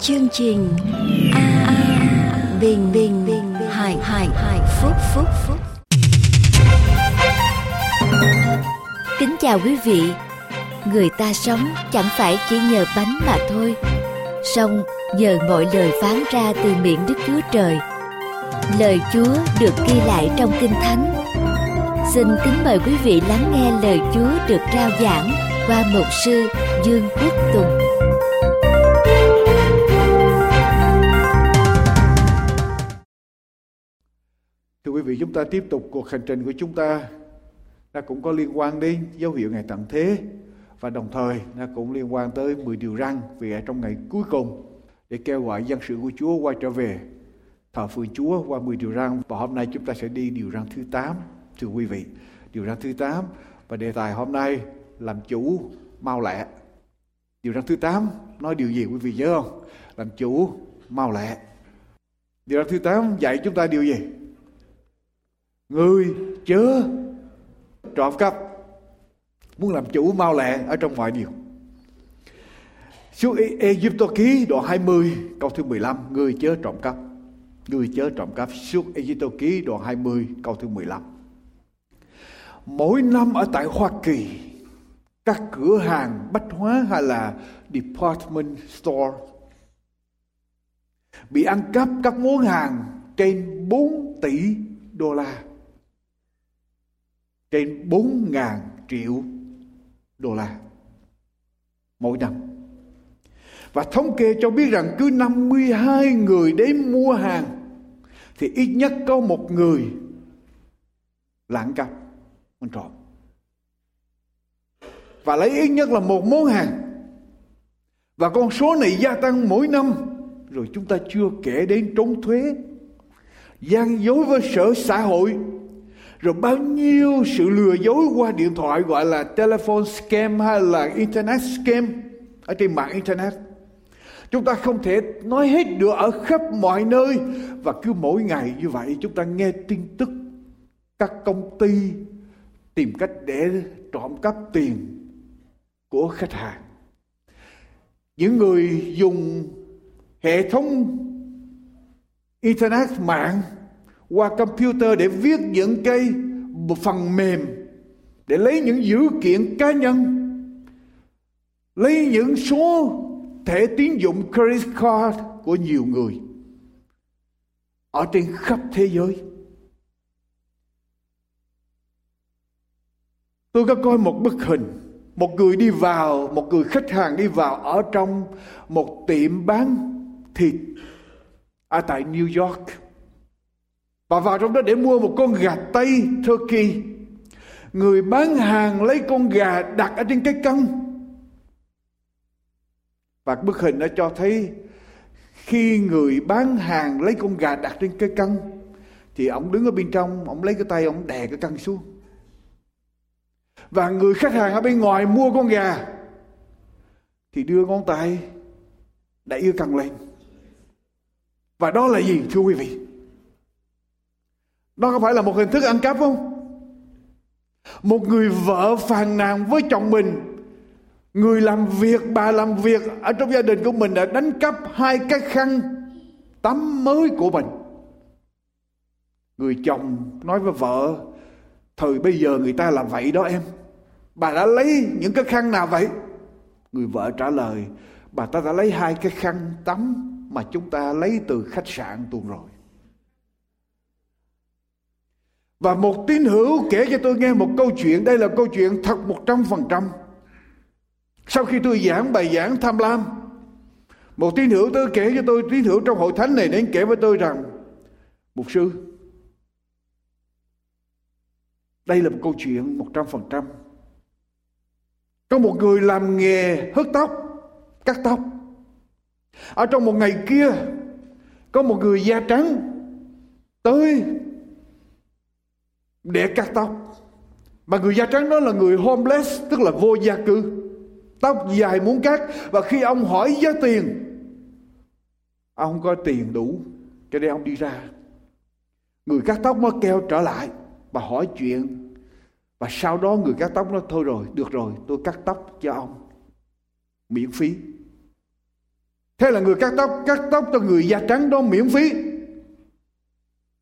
chương trình a à, bình bình bình hải hải hải phúc phúc phúc. Kính chào quý vị. Người ta sống chẳng phải chỉ nhờ bánh mà thôi. Song nhờ mọi lời phán ra từ miệng đức chúa trời. Lời chúa được ghi lại trong kinh thánh. Xin kính mời quý vị lắng nghe lời chúa được rao giảng qua mục sư dương quốc tùng. Ta tiếp tục cuộc hành trình của chúng ta. Nó cũng có liên quan đến dấu hiệu ngày tận thế, và đồng thời nó cũng liên quan tới 10 điều răn vì ở trong ngày cuối cùng để kêu gọi dân sự của Chúa quay trở về. Thờ phượng Chúa qua 10 điều răn, và hôm nay chúng ta sẽ đi điều răn thứ 8 thưa quý vị. Điều răn thứ 8 và đề tài hôm nay làm chủ mau lẹ. Điều răn thứ 8 nói điều gì quý vị nhớ không? Làm chủ mau lẹ. Điều răn thứ 8 dạy chúng ta điều gì? Người chớ trộm cắp. Muốn làm chủ mau lẹ ở trong mọi điều Suốt Egypto ký đoạn 20 câu thứ 15 Người chớ trộm cắp. Người chớ trộm cắp. Suốt Egypto ký đoạn 20 câu thứ 15 Mỗi năm ở tại Hoa Kỳ, Các cửa hàng bách hóa hay là department store Bị ăn cắp các món hàng trên 4 tỷ đô la trên 4 ngàn triệu đô la mỗi năm. Và thống kê cho biết rằng cứ 52 người đến mua hàng thì ít nhất có một người lãng cắp, ăn trộm. Và lấy ít nhất là một món hàng. Và con số này gia tăng mỗi năm. Rồi chúng ta chưa kể đến trốn thuế, gian dối với sở xã hội, rồi bao nhiêu sự lừa dối qua điện thoại gọi là telephone scam hay là internet scam ở trên mạng internet. Chúng ta không thể nói hết được ở khắp mọi nơi. Và cứ mỗi ngày như vậy chúng ta nghe tin tức các công ty tìm cách để trộm cắp tiền của khách hàng. Những người dùng hệ thống internet mạng qua computer để viết những cái phần mềm, để lấy những dữ kiện cá nhân, lấy những số thẻ tín dụng credit card của nhiều người ở trên khắp thế giới. Tôi có coi một bức hình, một người đi vào, một người khách hàng đi vào ở trong một tiệm bán thịt ở tại New York. Bà vào trong đó để mua một con gà Tây Turkey. Người bán hàng lấy con gà đặt ở trên cái cân. Và bức hình đã cho thấy khi người bán hàng lấy con gà đặt trên cái cân thì ông đứng ở bên trong, ông lấy cái tay ông đè cái cân xuống. Và người khách hàng ở bên ngoài mua con gà thì đưa ngón tay đẩy cái cân lên. Và đó là gì thưa quý vị? Đó có phải là một hình thức ăn cắp không? Một người vợ phàn nàn với chồng mình Người làm việc, bà làm việc Ở trong gia đình của mình đã đánh cắp hai cái khăn tắm mới của mình Người chồng nói với vợ Thời bây giờ người ta làm vậy đó em Bà đã lấy những cái khăn nào vậy? Người vợ trả lời Bà ta đã lấy hai cái khăn tắm Mà chúng ta lấy từ khách sạn tuần rồi và một tín hữu kể cho tôi nghe một câu chuyện, đây là câu chuyện thật một trăm phần trăm. Sau khi tôi giảng bài giảng tham lam, một tín hữu tôi kể cho tôi, tín hữu trong hội thánh này đến kể với tôi rằng, Mục sư, đây là một câu chuyện một trăm phần trăm. Có một người làm nghề hớt tóc, cắt tóc. Ở trong một ngày kia, có một người da trắng tới để cắt tóc. Mà người da trắng đó là người homeless, tức là vô gia cư. Tóc dài muốn cắt. Và khi ông hỏi giá tiền, ông không có tiền đủ, cho nên ông đi ra. Người cắt tóc mới kêu trở lại và hỏi chuyện. Và sau đó người cắt tóc nói, thôi rồi, được rồi, tôi cắt tóc cho ông, miễn phí. Thế là người cắt tóc cắt tóc cho người da trắng đó miễn phí.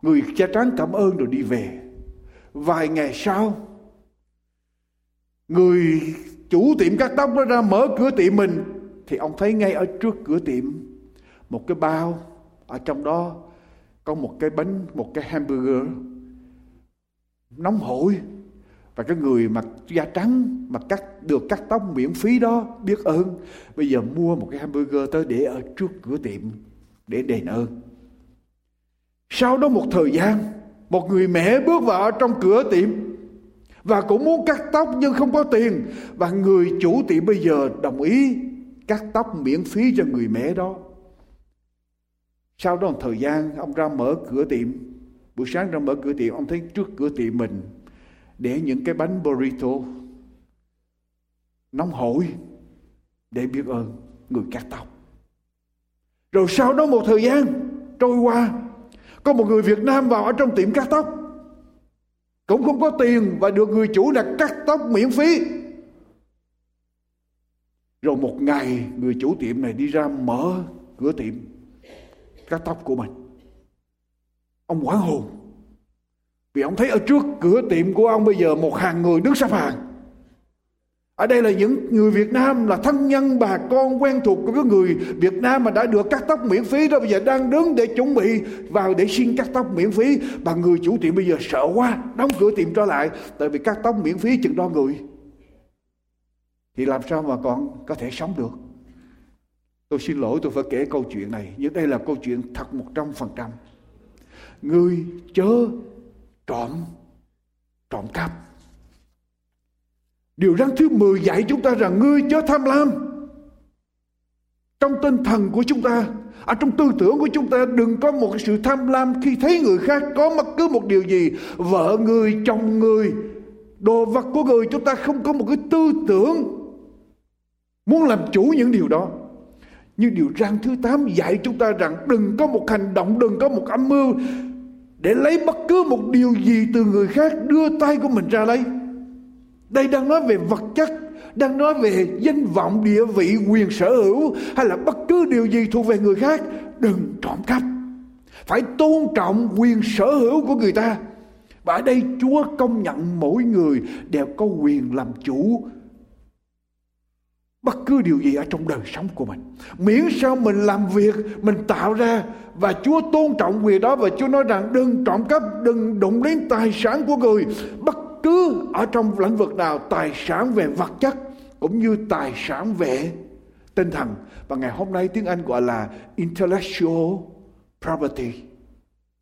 Người da trắng cảm ơn rồi đi về. Vài ngày sau, người chủ tiệm cắt tóc đó ra mở cửa tiệm mình thì ông thấy ngay ở trước cửa tiệm một cái bao. Ở trong đó có một cái bánh một cái hamburger nóng hổi. Và cái người mặc da trắng mà cắt được cắt tóc miễn phí đó biết ơn. Bây giờ mua một cái hamburger tới để ở trước cửa tiệm để đền ơn. Sau đó một thời gian một người mẹ bước vào trong cửa tiệm và cũng muốn cắt tóc nhưng không có tiền. Và người chủ tiệm bây giờ đồng ý cắt tóc miễn phí cho người mẹ đó. Sau đó một thời gian ông ra mở cửa tiệm. Buổi sáng ra mở cửa tiệm ông thấy trước cửa tiệm mình để những cái bánh burrito. Nóng hổi để biết ơn người cắt tóc. Rồi sau đó một thời gian trôi qua, có một người Việt Nam vào ở trong tiệm cắt tóc. Cũng không có tiền và được người chủ đặt cắt tóc miễn phí. Rồi một ngày, người chủ tiệm này đi ra mở cửa tiệm cắt tóc của mình. Ông quán hồn vì ông thấy ở trước cửa tiệm của ông bây giờ một hàng người đứng sắp hàng. Ở đây là những người Việt Nam là thân nhân bà con quen thuộc của cái người Việt Nam mà đã được cắt tóc miễn phí đó. Bây giờ đang đứng để chuẩn bị vào để xin cắt tóc miễn phí. Và người chủ tiệm bây giờ sợ quá, đóng cửa tiệm trở lại. Tại vì cắt tóc miễn phí chừng đo người. Thì làm sao mà còn có thể sống được? Tôi xin lỗi, tôi phải kể câu chuyện này. Nhưng đây là câu chuyện thật một trăm phần trăm. Người chớ trộm trộm cắp điều răn thứ 10 dạy chúng ta rằng ngươi chớ tham lam. Trong tinh thần của chúng ta, ở trong tư tưởng của chúng ta, đừng có một sự tham lam khi thấy người khác có bất cứ một điều gì. Vợ người chồng người đồ vật của người, chúng ta không có một cái tư tưởng muốn làm chủ những điều đó. Nhưng điều răn thứ 8 dạy chúng ta rằng đừng có một hành động, đừng có một âm mưu để lấy bất cứ một điều gì từ người khác đưa tay của mình ra lấy đây đang nói về vật chất, đang nói về danh vọng, địa vị, quyền sở hữu, hay là bất cứ điều gì thuộc về người khác. Đừng trộm cắp. Phải tôn trọng quyền sở hữu của người ta. Và ở đây Chúa công nhận mỗi người đều có quyền làm chủ bất cứ điều gì ở trong đời sống của mình. Miễn sao mình làm việc, mình tạo ra, và Chúa tôn trọng quyền đó, và Chúa nói rằng đừng trộm cắp, đừng đụng đến tài sản của người. Bất cứ ở trong lĩnh vực nào tài sản về vật chất cũng như tài sản về tinh thần. Và ngày hôm nay tiếng Anh gọi là intellectual property.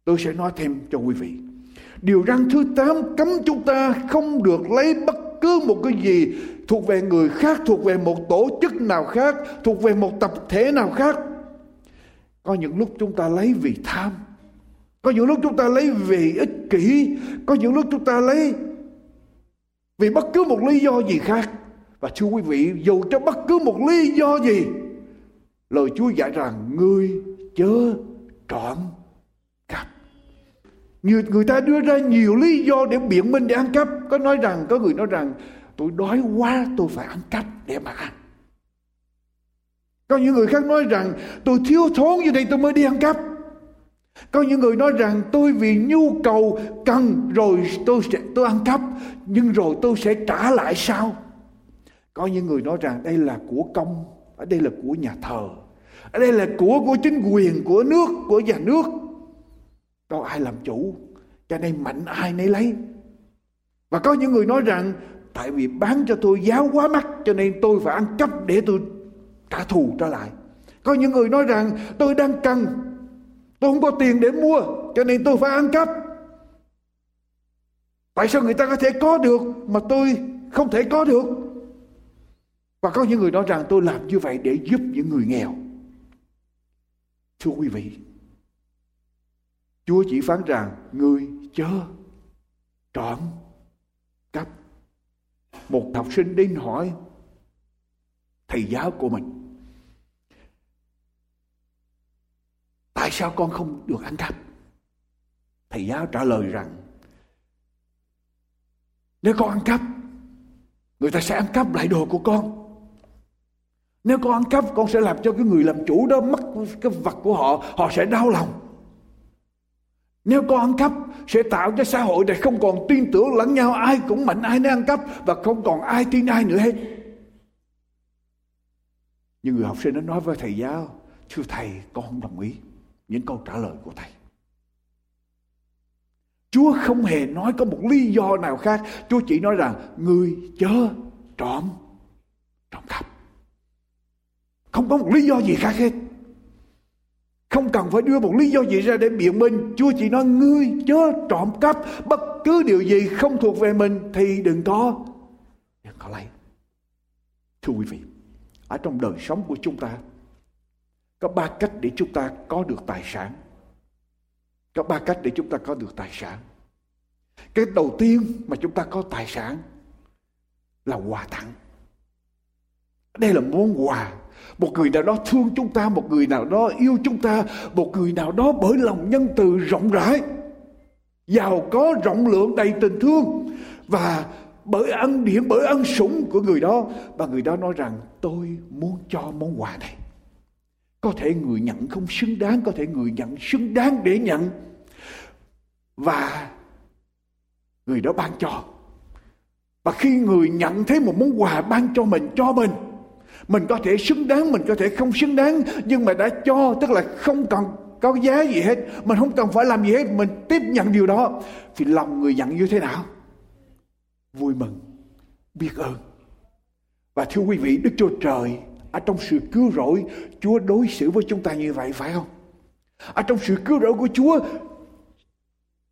Tôi sẽ nói thêm cho quý vị. Điều răn thứ 8 cấm chúng ta không được lấy bất cứ một cái gì thuộc về người khác, thuộc về một tổ chức nào khác, thuộc về một tập thể nào khác. Có những lúc chúng ta lấy vì tham. Có những lúc chúng ta lấy vì ích kỷ. Có những lúc chúng ta lấy vì bất cứ một lý do gì khác. Và thưa quý vị, dù cho bất cứ một lý do gì, lời chúa dạy rằng ngươi chớ trộm cắp nhiều người ta đưa ra nhiều lý do để biện minh để ăn cắp. Có nói rằng, có người nói rằng, tôi đói quá, tôi phải ăn cắp để mà ăn. Có những người khác nói rằng, tôi thiếu thốn như đây tôi mới đi ăn cắp có những người nói rằng tôi vì nhu cầu cần rồi tôi sẽ tôi ăn cắp nhưng rồi tôi sẽ trả lại sau. Có những người nói rằng đây là của công, ở đây là của nhà thờ, ở đây là của của chính quyền, của nước, của nhà nước. Đâu ai làm chủ, cho nên mạnh ai nấy lấy. Và có những người nói rằng tại vì bán cho tôi giá quá mắc cho nên tôi phải ăn cắp để tôi trả thù trở lại. Có những người nói rằng tôi đang cần Tôi không có tiền để mua cho nên tôi phải ăn cắp. Tại sao người ta có thể có được mà tôi không thể có được? Và có những người nói rằng tôi làm như vậy để giúp những người nghèo. Thưa quý vị, Chúa chỉ phán rằng người chớ trộm cắp. Một học sinh đến hỏi thầy giáo của mình tại sao con không được ăn cắp? Thầy giáo trả lời rằng, nếu con ăn cắp, người ta sẽ ăn cắp lại đồ của con. Nếu con ăn cắp, con sẽ làm cho cái người làm chủ đó mất cái vật của họ họ sẽ đau lòng. Nếu con ăn cắp, sẽ tạo cho xã hội này không còn tin tưởng lẫn nhau, ai cũng mạnh, ai nên ăn cắp và không còn ai tin ai nữa hết. Nhưng người học sinh nó nói với thầy giáo, thưa thầy, con không đồng ý những câu trả lời của thầy Chúa không hề nói có một lý do nào khác. Chúa chỉ nói rằng người chớ trộm, trộm cắp. Không có một lý do gì khác hết. Không cần phải đưa một lý do gì ra để biện minh. Chúa chỉ nói ngươi chớ trộm cắp. Bất cứ điều gì không thuộc về mình thì đừng có. Đừng có lấy. Thưa quý vị. Ở trong đời sống của chúng ta. Có ba cách để chúng ta có được tài sản. Có ba cách để chúng ta có được tài sản. Cái đầu tiên mà chúng ta có tài sản là quà tặng. Đây là món quà một người nào đó thương chúng ta, một người nào đó yêu chúng ta, một người nào đó bởi lòng nhân từ rộng rãi, giàu có, rộng lượng, đầy tình thương và bởi ân điển, bởi ân sủng của người đó và người đó nói rằng, tôi muốn cho món quà này có thể người nhận không xứng đáng, có thể người nhận xứng đáng để nhận. Và người đó ban cho. Và khi người nhận thấy một món quà ban cho mình cho mình mình có thể xứng đáng, mình có thể không xứng đáng, nhưng mà đã cho, tức là không cần có giá gì hết, mình không cần phải làm gì hết, mình tiếp nhận điều đó, thì lòng người nhận như thế nào? Vui mừng, biết ơn. Và thưa quý vị, đức chúa trời ở trong sự cứu rỗi chúa đối xử với chúng ta như vậy phải không ở trong sự cứu rỗi của chúa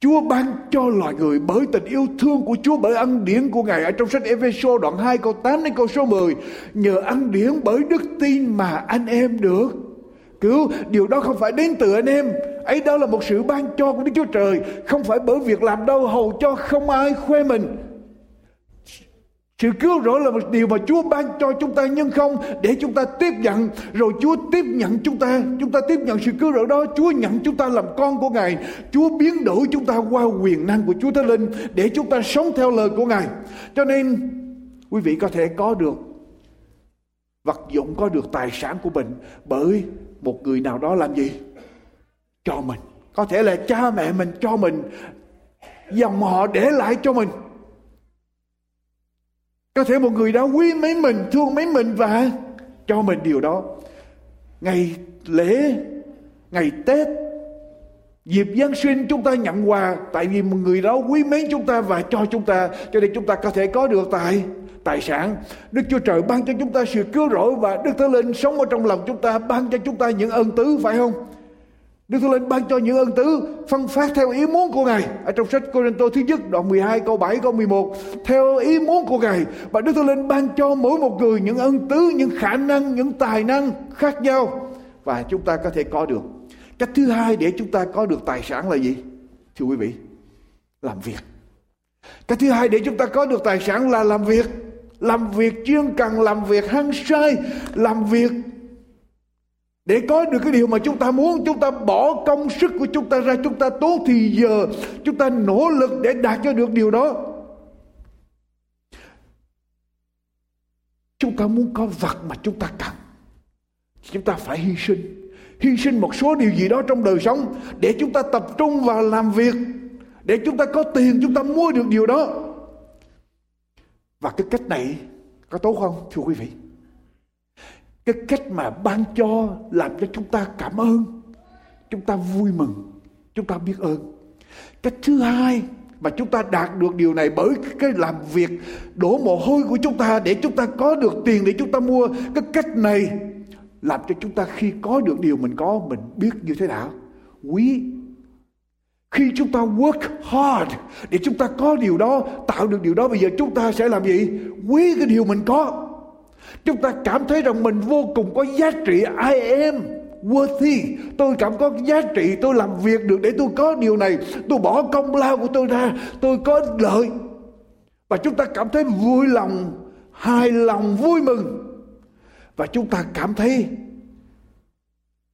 Chúa ban cho loài người bởi tình yêu thương của Chúa, bởi ân điển của Ngài. Ở trong sách Ephesos đoạn 2 câu 8 đến câu số 10. Nhờ ân điển bởi đức tin mà anh em được cứu. Điều đó không phải đến từ anh em. ấy đó là một sự ban cho của Đức Chúa Trời. Không phải bởi việc làm đâu hầu cho không ai khoe mình sự cứu rỗi là một điều mà Chúa ban cho chúng ta, nhưng không, để chúng ta tiếp nhận. Rồi Chúa tiếp nhận chúng ta chúng ta tiếp nhận sự cứu rỗi đó. Chúa nhận chúng ta làm con của Ngài. Chúa biến đổi chúng ta qua quyền năng của Chúa Thánh Linh để chúng ta sống theo lời của Ngài. Cho nên, quý vị có thể có được vật dụng, có được tài sản của mình bởi một người nào đó làm gì? Cho mình. Có thể là cha mẹ mình cho mình, dòng họ để lại cho mình có thể một người đó quý mấy mình, thương mấy mình và cho mình điều đó. Ngày lễ, ngày Tết, dịp Giáng sinh chúng ta nhận quà tại vì một người đó quý mến chúng ta và cho chúng ta cho nên chúng ta có thể có được tài tài sản Đức Chúa Trời ban cho chúng ta sự cứu rỗi và Đức Thánh Linh sống ở trong lòng chúng ta ban cho chúng ta những ơn tứ phải không Đức Thánh Linh ban cho những ân tứ phân phát theo ý muốn của Ngài. Ở trong sách Cô Tô thứ nhất đoạn 12 câu 7 câu 11 theo ý muốn của Ngài và Đức Thánh Linh ban cho mỗi một người những ân tứ, những khả năng, những tài năng khác nhau và chúng ta có thể có được. Cách thứ hai để chúng ta có được tài sản là gì? Thưa quý vị, làm việc. Cách thứ hai để chúng ta có được tài sản là làm việc. Làm việc chuyên cần, làm việc hăng say, làm việc để có được cái điều mà chúng ta muốn, Chúng ta bỏ công sức của chúng ta ra, Chúng ta tốn thì giờ, Chúng ta nỗ lực để đạt cho được điều đó. Chúng ta muốn có vật mà chúng ta cần. Chúng ta phải hy sinh. Hy sinh một số điều gì đó trong đời sống Để chúng ta tập trung vào làm việc, Để chúng ta có tiền, Chúng ta mua được điều đó. Và cái cách này Có tốt không, thưa quý vị? Cái cách mà ban cho làm cho chúng ta cảm ơn chúng ta vui mừng chúng ta biết ơn cách thứ hai mà chúng ta đạt được điều này bởi cái làm việc đổ mồ hôi của chúng ta để chúng ta có được tiền để chúng ta mua cái cách này làm cho chúng ta khi có được điều mình có mình biết như thế nào quý khi chúng ta work hard để chúng ta có điều đó tạo được điều đó bây giờ chúng ta sẽ làm gì quý cái điều mình có Chúng ta cảm thấy rằng mình vô cùng có giá trị. I am worthy. Tôi cảm có giá trị. Tôi làm việc được để tôi có điều này. Tôi bỏ công lao của tôi ra. Tôi có lợi. Và chúng ta cảm thấy vui lòng, hài lòng, vui mừng. Và chúng ta cảm thấy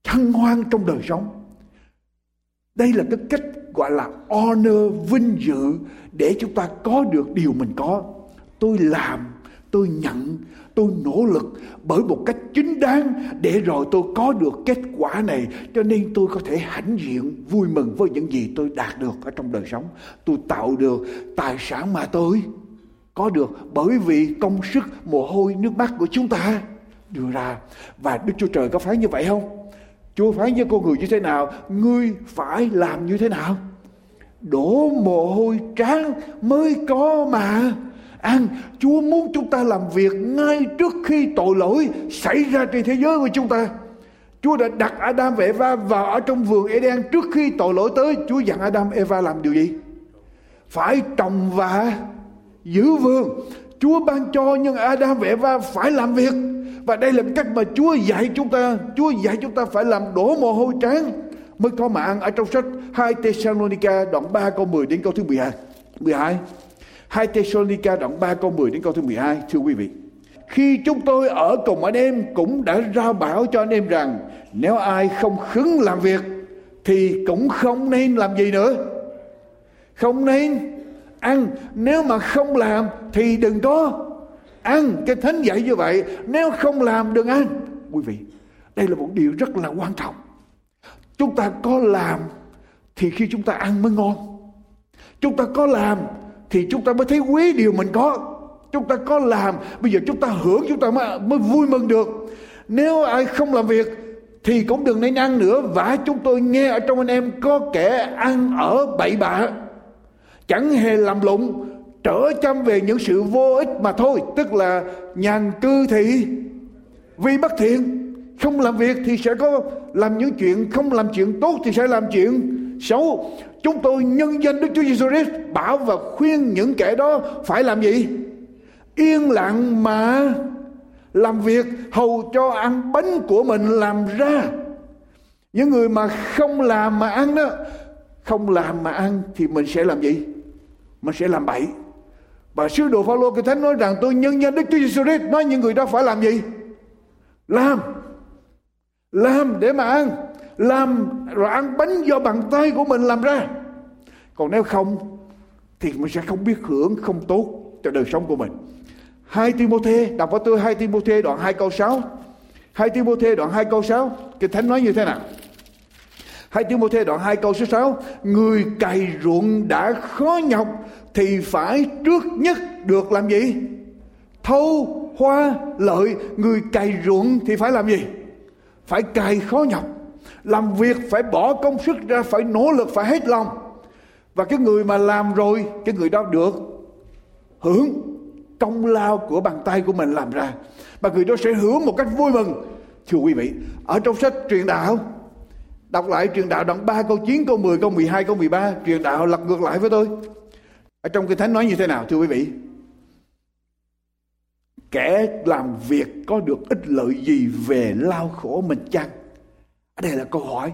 thăng hoan trong đời sống. Đây là cái cách gọi là honor, vinh dự để chúng ta có được điều mình có. Tôi làm tôi nhận tôi nỗ lực bởi một cách chính đáng để rồi tôi có được kết quả này. Cho nên tôi có thể hãnh diện, vui mừng với những gì tôi đạt được ở trong đời sống. Tôi tạo được tài sản mà tôi có được bởi vì công sức, mồ hôi, nước mắt của chúng ta đưa ra. Và đức chúa trời có phán như vậy không? Chúa phán với con người như thế nào? Ngươi phải làm như thế nào? Đổ mồ hôi tráng mới có mà ăn Chúa muốn chúng ta làm việc ngay trước khi tội lỗi xảy ra trên thế giới của chúng ta. Chúa đã đặt Adam và Eva vào ở trong vườn Eden trước khi tội lỗi tới. Chúa dặn Adam, Eva làm điều gì? Phải trồng và giữ vườn. Chúa ban cho nhưng Adam và Eva phải làm việc. Và đây là cách mà Chúa dạy chúng ta. Chúa dạy chúng ta phải làm đổ mồ hôi tráng. Mới có mà ăn ở trong sách 2 Thessalonica đoạn 3 câu 10 đến câu thứ 12 12 2 Thessalonica đoạn 3 câu 10 đến câu thứ 12 thưa quý vị. Khi chúng tôi ở cùng anh em cũng đã rao bảo cho anh em rằng, nếu ai không khứng làm việc thì cũng không nên làm gì nữa. Không nên ăn, nếu mà không làm thì đừng có ăn cái thánh dạy như vậy, nếu không làm đừng ăn quý vị, đây là một điều rất là quan trọng chúng ta có làm thì khi chúng ta ăn mới ngon chúng ta có làm thì chúng ta mới thấy quý điều mình có. Chúng ta có làm bây giờ chúng ta hưởng chúng ta mới, mới vui mừng được. Nếu ai không làm việc thì cũng đừng nên ăn nữa. Vả chúng tôi nghe ở trong anh em có kẻ ăn ở bậy bạ. Chẳng hề làm lụng trở chăm về những sự vô ích mà thôi tức là nhàn cư thì vì bất thiện không làm việc thì sẽ có làm những chuyện không làm chuyện tốt thì sẽ làm chuyện xấu chúng tôi nhân danh Đức Chúa Giêsu Christ, bảo và khuyên những kẻ đó phải làm gì? Yên lặng mà làm việc, hầu cho ăn bánh của mình làm ra. Những người mà không làm mà ăn đó, không làm mà ăn thì mình sẽ làm gì? Mình sẽ làm bậy. Và sứ đồ Phaolô cái thánh nói rằng tôi nhân danh Đức Chúa Giêsu Christ, nói những người đó phải làm gì? Làm. Làm để mà ăn. Làm rồi ăn bánh do bàn tay của mình làm ra còn nếu không, thì mình sẽ không biết hưởng không tốt cho đời sống của mình. Hai Timôthê đọc với tôi hai Timôthê đoạn 2 câu 6 hai Timôthê đoạn 2 câu 6 Kinh Thánh nói như thế nào? Hai Timôthê đoạn 2 câu số 6 Người cày ruộng đã khó nhọc Thì phải trước nhất được làm gì? Thâu, hoa, lợi. Người cày ruộng thì phải làm gì? Phải cày khó nhọc. Làm việc phải bỏ công sức ra, phải nỗ lực, phải hết lòng và cái người mà làm rồi, cái người đó được hưởng công lao của bàn tay của mình làm ra. Và người đó sẽ hưởng một cách vui mừng. Thưa quý vị, ở trong sách truyền đạo, đọc lại truyền đạo đoạn 3 câu 9 câu 10 câu 12 câu 13 truyền đạo lật ngược lại với tôi. Ở trong kinh thánh nói như thế nào, thưa quý vị? Kẻ làm việc có được ích lợi gì về lao khổ mình chăng? Đây là câu hỏi.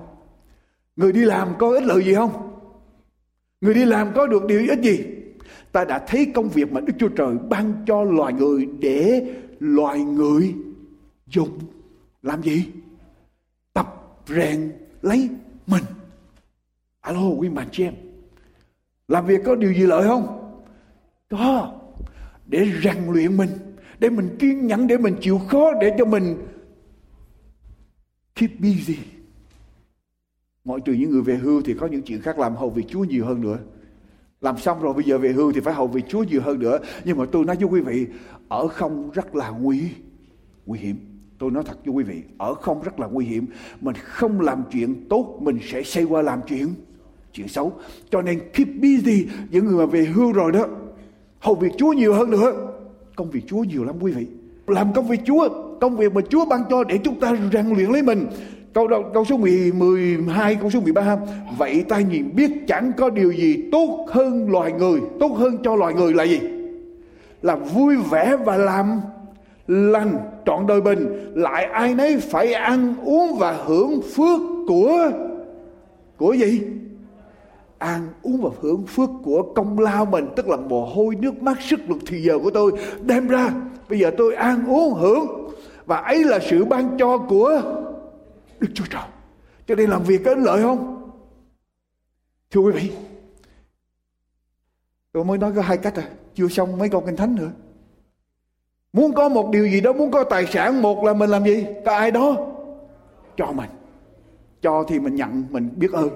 Người đi làm có ích lợi gì không? Người đi làm có được điều ích gì? Ta đã thấy công việc mà đức chúa trời ban cho loài người để loài người dùng. Làm gì? Tập rèn lấy mình. Alo, quý bạn chị em. Làm việc có điều gì lợi không? Có. Để rèn luyện mình. Để mình kiên nhẫn, để mình chịu khó, để cho mình keep busy ngoại trừ những người về hưu thì có những chuyện khác làm hầu việc Chúa nhiều hơn nữa. Làm xong rồi bây giờ về hưu thì phải hầu việc Chúa nhiều hơn nữa. Nhưng mà tôi nói với quý vị, ở không rất là nguy nguy hiểm. Tôi nói thật với quý vị, ở không rất là nguy hiểm. Mình không làm chuyện tốt, mình sẽ xây qua làm chuyện chuyện xấu. Cho nên keep busy những người mà về hưu rồi đó. Hầu việc Chúa nhiều hơn nữa. Công việc Chúa nhiều lắm quý vị. Làm công việc Chúa, công việc mà Chúa ban cho để chúng ta rèn luyện lấy mình. Câu đầu, câu số 10, 12, câu số 13 Vậy ta nhìn biết chẳng có điều gì tốt hơn loài người. Tốt hơn cho loài người là gì? Là vui vẻ và làm lành trọn đời bình Lại ai nấy phải ăn uống và hưởng phước của Của gì? Ăn uống và hưởng phước của công lao mình Tức là mồ hôi, nước mắt, sức lực thì giờ của tôi Đem ra. Bây giờ tôi ăn uống hưởng. Và ấy là sự ban cho của Đức Chúa Trời. Cho nên làm việc có ích lợi không? Thưa quý vị, tôi mới nói có hai cách à, chưa xong mấy câu kinh thánh nữa. muốn có một điều gì đó muốn có tài sản một là mình làm gì? Có ai đó cho mình. Cho thì mình nhận mình biết ơn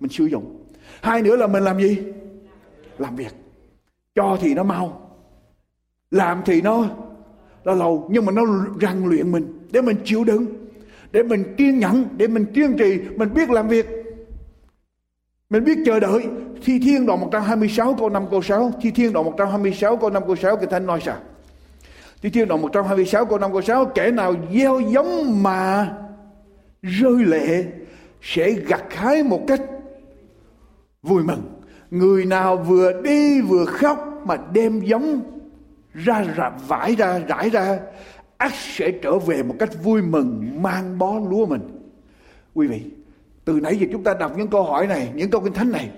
mình sử dụng. Hai nữa là mình làm gì? Làm việc. Cho thì nó mau làm thì nó nó lâu nhưng mà nó rèn luyện mình để mình chịu đựng để mình kiên nhẫn, để mình kiên trì, mình biết làm việc. Mình biết chờ đợi. Thi Thiên đoạn 126 câu 5 câu 6 Thi Thiên đoạn 126 câu 5 câu 6 Kinh Thánh nói sao? Thi Thiên đoạn 126 câu 5 câu 6 Kẻ nào gieo giống mà rơi lệ Sẽ gặt hái một cách vui mừng. Người nào vừa đi vừa khóc Mà đem giống ra rạp vải ra, rải ra ắt sẽ trở về một cách vui mừng, mang bó lúa mình. Quý vị, từ nãy giờ chúng ta đọc những câu hỏi này, những câu kinh thánh này,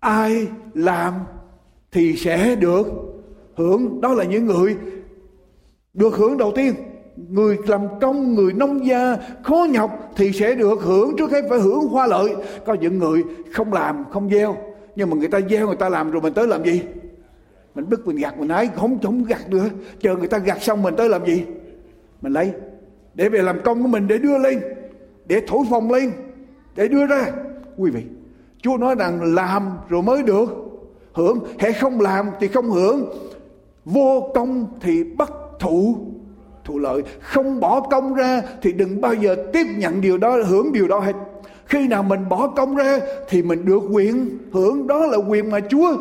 ai làm thì sẽ được hưởng. Đó là những người được hưởng đầu tiên. Người làm công, người nông gia, khó nhọc thì sẽ được hưởng. Trước khi phải hưởng hoa lợi. Có những người không làm, không gieo. Nhưng mà người ta gieo, người ta làm rồi mình tới làm gì? Mình bức mình gặt mình nói không không gặt nữa. Chờ người ta gặt xong mình tới làm gì? Mình lấy. Để về làm công của mình, để đưa lên. Để thổi phồng lên. Để đưa ra. Quý vị, Chúa nói rằng làm rồi mới được. Hưởng. Hãy không làm thì không hưởng. Vô công thì bất thụ. Thụ lợi. Không bỏ công ra thì đừng bao giờ tiếp nhận điều đó, hưởng điều đó hết. Khi nào mình bỏ công ra thì mình được quyền hưởng. Đó là quyền mà Chúa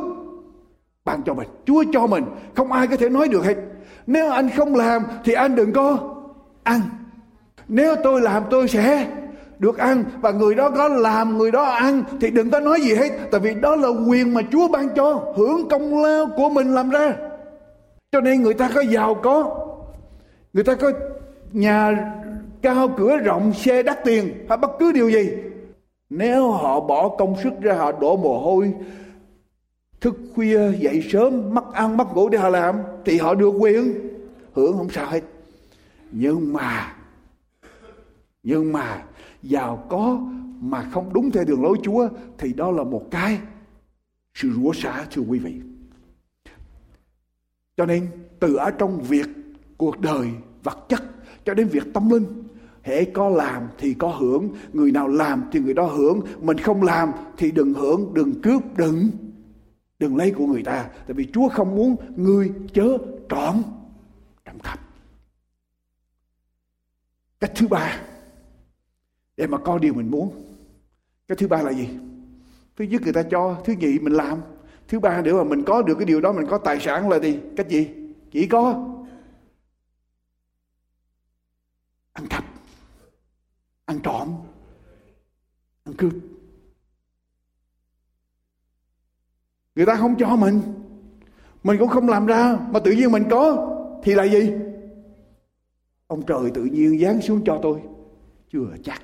ban cho mình. Chúa cho mình. Không ai có thể nói được hết nếu anh không làm thì anh đừng có ăn. Nếu tôi làm, tôi sẽ được ăn. Và người đó có làm, người đó ăn thì đừng có nói gì hết. Tại vì đó là quyền mà Chúa ban cho, hưởng công lao của mình làm ra. Cho nên người ta có giàu có. Người ta có nhà cao cửa rộng, xe đắt tiền. Hay bất cứ điều gì. Nếu họ bỏ công sức ra, họ đổ mồ hôi, thức khuya dậy sớm mất ăn mất ngủ để họ làm, thì họ được quyền hưởng không sao hết nhưng mà nhưng mà, giàu có mà không đúng theo đường lối Chúa, thì đó là một cái sự rủa xả, thưa quý vị. Cho nên, từ ở trong việc cuộc đời vật chất cho đến việc tâm linh, hễ có làm thì có hưởng, người nào làm thì người đó hưởng, mình không làm thì đừng hưởng, đừng cướp, đừng đừng lấy của người ta, tại vì chúa không muốn người chớ trọn trộm cắp cách thứ ba, để mà có điều mình muốn. Cái thứ ba là gì? Thứ nhất người ta cho, thứ nhì mình làm. Thứ ba, để mà mình có được cái điều đó, mình có tài sản là gì? Cách gì? Chỉ có ăn cắp, ăn trộm, ăn cướp. Người ta không cho mình mình cũng không làm ra mà tự nhiên mình có thì là gì ông trời tự nhiên giáng xuống cho tôi chưa chắc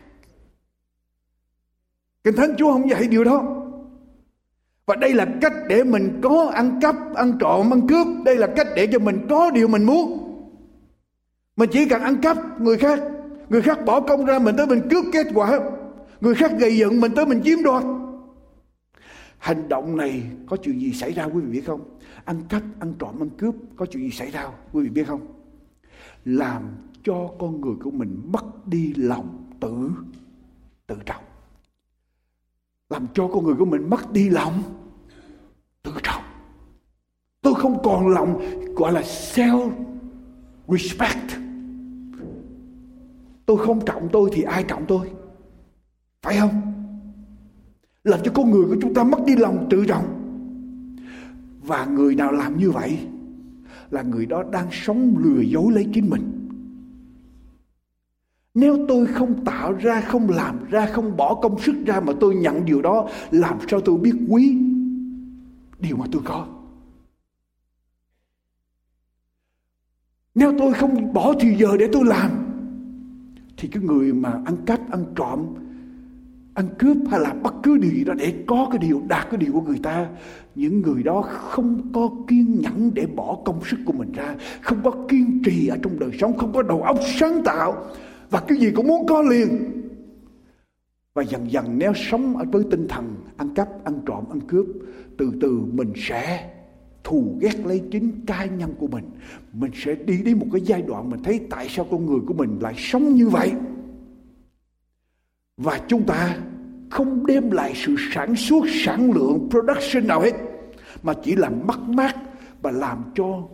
Kinh Thánh Chúa không dạy điều đó. Và đây là cách để mình có ăn cắp, ăn trộm, ăn cướp. Đây là cách để cho mình có điều mình muốn. Mình chỉ cần ăn cắp người khác. Người khác bỏ công ra mình tới mình cướp kết quả. Người khác gây dựng mình tới mình chiếm đoạt. Hành động này có chuyện gì xảy ra quý vị biết không? Ăn cắp, ăn trộm, ăn cướp có chuyện gì xảy ra quý vị biết không? Làm cho con người của mình mất đi lòng tự tự trọng. Làm cho con người của mình mất đi lòng tự trọng. Tôi không còn lòng gọi là self respect tôi không trọng tôi thì ai trọng tôi? Phải không? Làm cho con người của chúng ta mất đi lòng tự trọng và người nào làm như vậy là người đó đang sống lừa dối lấy chính mình nếu tôi không tạo ra, không làm ra, không bỏ công sức ra mà tôi nhận điều đó, làm sao tôi biết quý điều mà tôi có? Nếu tôi không bỏ thì giờ để tôi làm, thì cái người mà ăn cắp, ăn trộm, ăn cướp hay là bất cứ điều gì đó để có cái điều, đạt cái điều của người ta. Những người đó không có kiên nhẫn để bỏ công sức của mình ra, không có kiên trì ở trong đời sống, không có đầu óc sáng tạo. Và cái gì cũng muốn có liền. Và dần dần nếu sống ở với tinh thần ăn cắp, ăn trộm, ăn cướp, từ từ mình sẽ thù ghét lấy chính cá nhân của mình. Mình sẽ đi đến một cái giai đoạn mình thấy tại sao con người của mình lại sống như vậy. Và chúng ta không đem lại sự sản xuất, sản lượng, production nào hết, mà chỉ làm mất mát và làm cho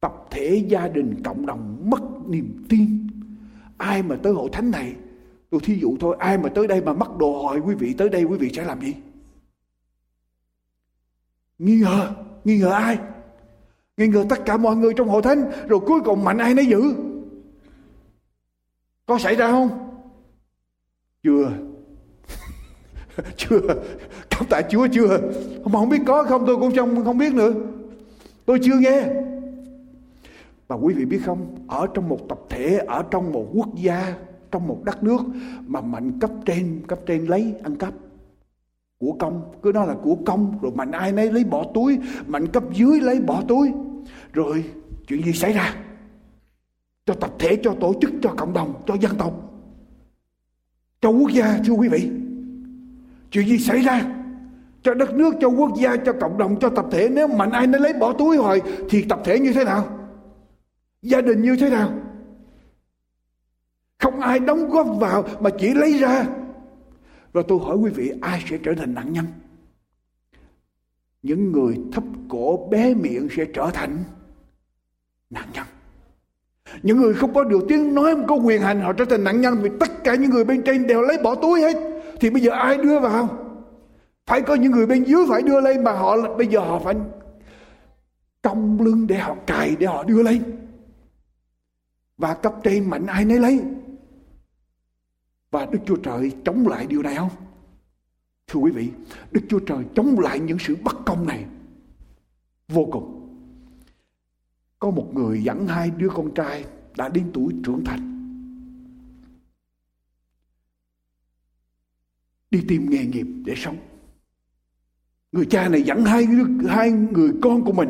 tập thể gia đình, cộng đồng mất niềm tin. Ai mà tới hội thánh này? Tôi thí dụ thôi, ai mà tới đây mà mắc đồ hỏi, quý vị tới đây quý vị sẽ làm gì? Nghi ngờ nghi ngờ ai? Nghi ngờ tất cả mọi người trong hội thánh, rồi cuối cùng mạnh ai nấy giữ? Có xảy ra không? Chưa. chưa. Cảm tạ chúa chưa? Mà không biết có không, tôi cũng không không biết nữa. Tôi chưa nghe. Mà quý vị biết không? Ở trong một tập thể, ở trong một quốc gia, trong một đất nước mà mạnh cấp trên cấp trên lấy ăn cắp của công. Cứ nói là của công, rồi mạnh ai nấy lấy bỏ túi, mạnh cấp dưới lấy bỏ túi. Rồi chuyện gì xảy ra? Cho tập thể, cho tổ chức, cho cộng đồng, cho dân tộc, cho quốc gia, thưa quý vị chuyện gì xảy ra? Cho đất nước, cho quốc gia, cho cộng đồng, cho tập thể. Nếu mạnh ai nó lấy bỏ túi rồi thì tập thể như thế nào? Gia đình như thế nào? Không ai đóng góp vào mà chỉ lấy ra. Và tôi hỏi quý vị, ai sẽ trở thành nạn nhân? Những người thấp cổ bé miệng sẽ trở thành nạn nhân. Những người không có điều tiếng nói, không có quyền hành, họ trở thành nạn nhân vì tất cả những người bên trên đều lấy bỏ túi hết thì bây giờ ai đưa vào phải có những người bên dưới phải đưa lên mà họ bây giờ họ phải cong lưng để họ cài để họ đưa lên và cấp trên mạnh ai nấy lấy và Đức Chúa Trời chống lại điều này không? Thưa quý vị, Đức Chúa Trời chống lại những sự bất công này vô cùng. Có một người dẫn hai đứa con trai đã đến tuổi trưởng thành. Đi tìm nghề nghiệp để sống. Người cha này dẫn hai hai người con của mình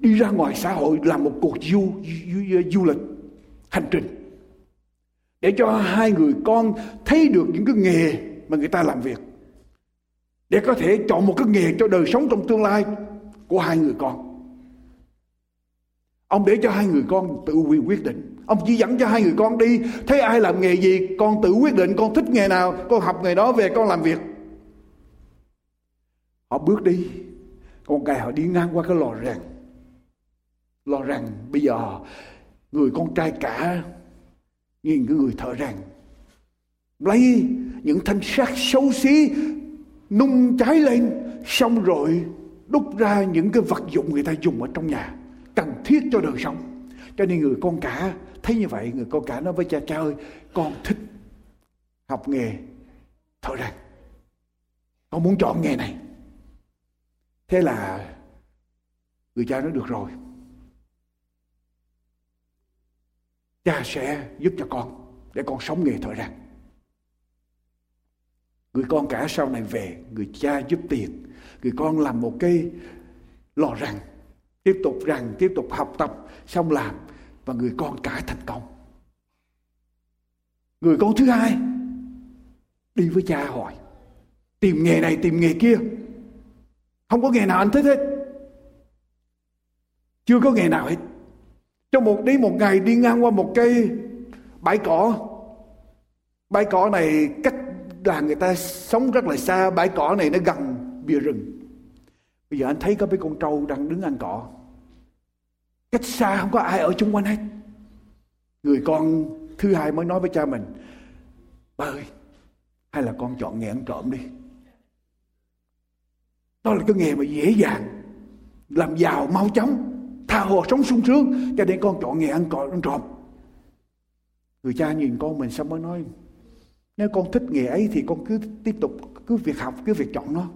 đi ra ngoài xã hội làm một cuộc du, du, du lịch hành trình. Để cho hai người con thấy được những cái nghề mà người ta làm việc. Để có thể chọn một cái nghề cho đời sống trong tương lai của hai người con. Ông để cho hai người con tự quyền quyết định ông chỉ dẫn cho hai người con đi. Thấy ai làm nghề gì, con tự quyết định con thích nghề nào, con học nghề đó về con làm việc. Họ bước đi. Con gái họ đi ngang qua cái lò rèn. Lò rèn bây giờ, người con trai cả, nhìn cái người thợ rèn, lấy những thanh sắt xấu xí, nung cháy lên, xong rồi đúc ra những cái vật dụng người ta dùng ở trong nhà, cần thiết cho đời sống. Cho nên người con cả thấy như vậy, người con cả nói với cha cha ơi, con thích học nghề thợ rèn. Con muốn chọn nghề này. Thế là người cha nói, được rồi. Cha sẽ giúp cho con để con sống nghề thợ rèn. Người con cả sau này về, người cha giúp tiền. Người con làm một cái lò rèn, tiếp tục rèn, tiếp tục học tập, xong làm và người con cả thành công. Người con thứ hai đi với cha hỏi tìm nghề này, tìm nghề kia. Không có nghề nào anh thích hết. Chưa có nghề nào hết. Trong một, đi một ngày đi ngang qua một cái bãi cỏ. Bãi cỏ này cách là người ta sống rất là xa. Bãi cỏ này nó gần bìa rừng. Bây giờ anh thấy có mấy con trâu đang đứng ăn cỏ cách xa không có ai ở chung quanh hết. Người con thứ hai mới nói với cha mình, ba ơi, hay là con chọn nghề ăn trộm đi. Đó là cái nghề mà dễ dàng, làm giàu mau chóng, tha hồ sống sung sướng, cho nên con chọn nghề ăn ăn trộm. Người cha nhìn con mình xong mới nói, nếu con thích nghề ấy thì con cứ tiếp tục, cứ việc học, cứ việc chọn nó.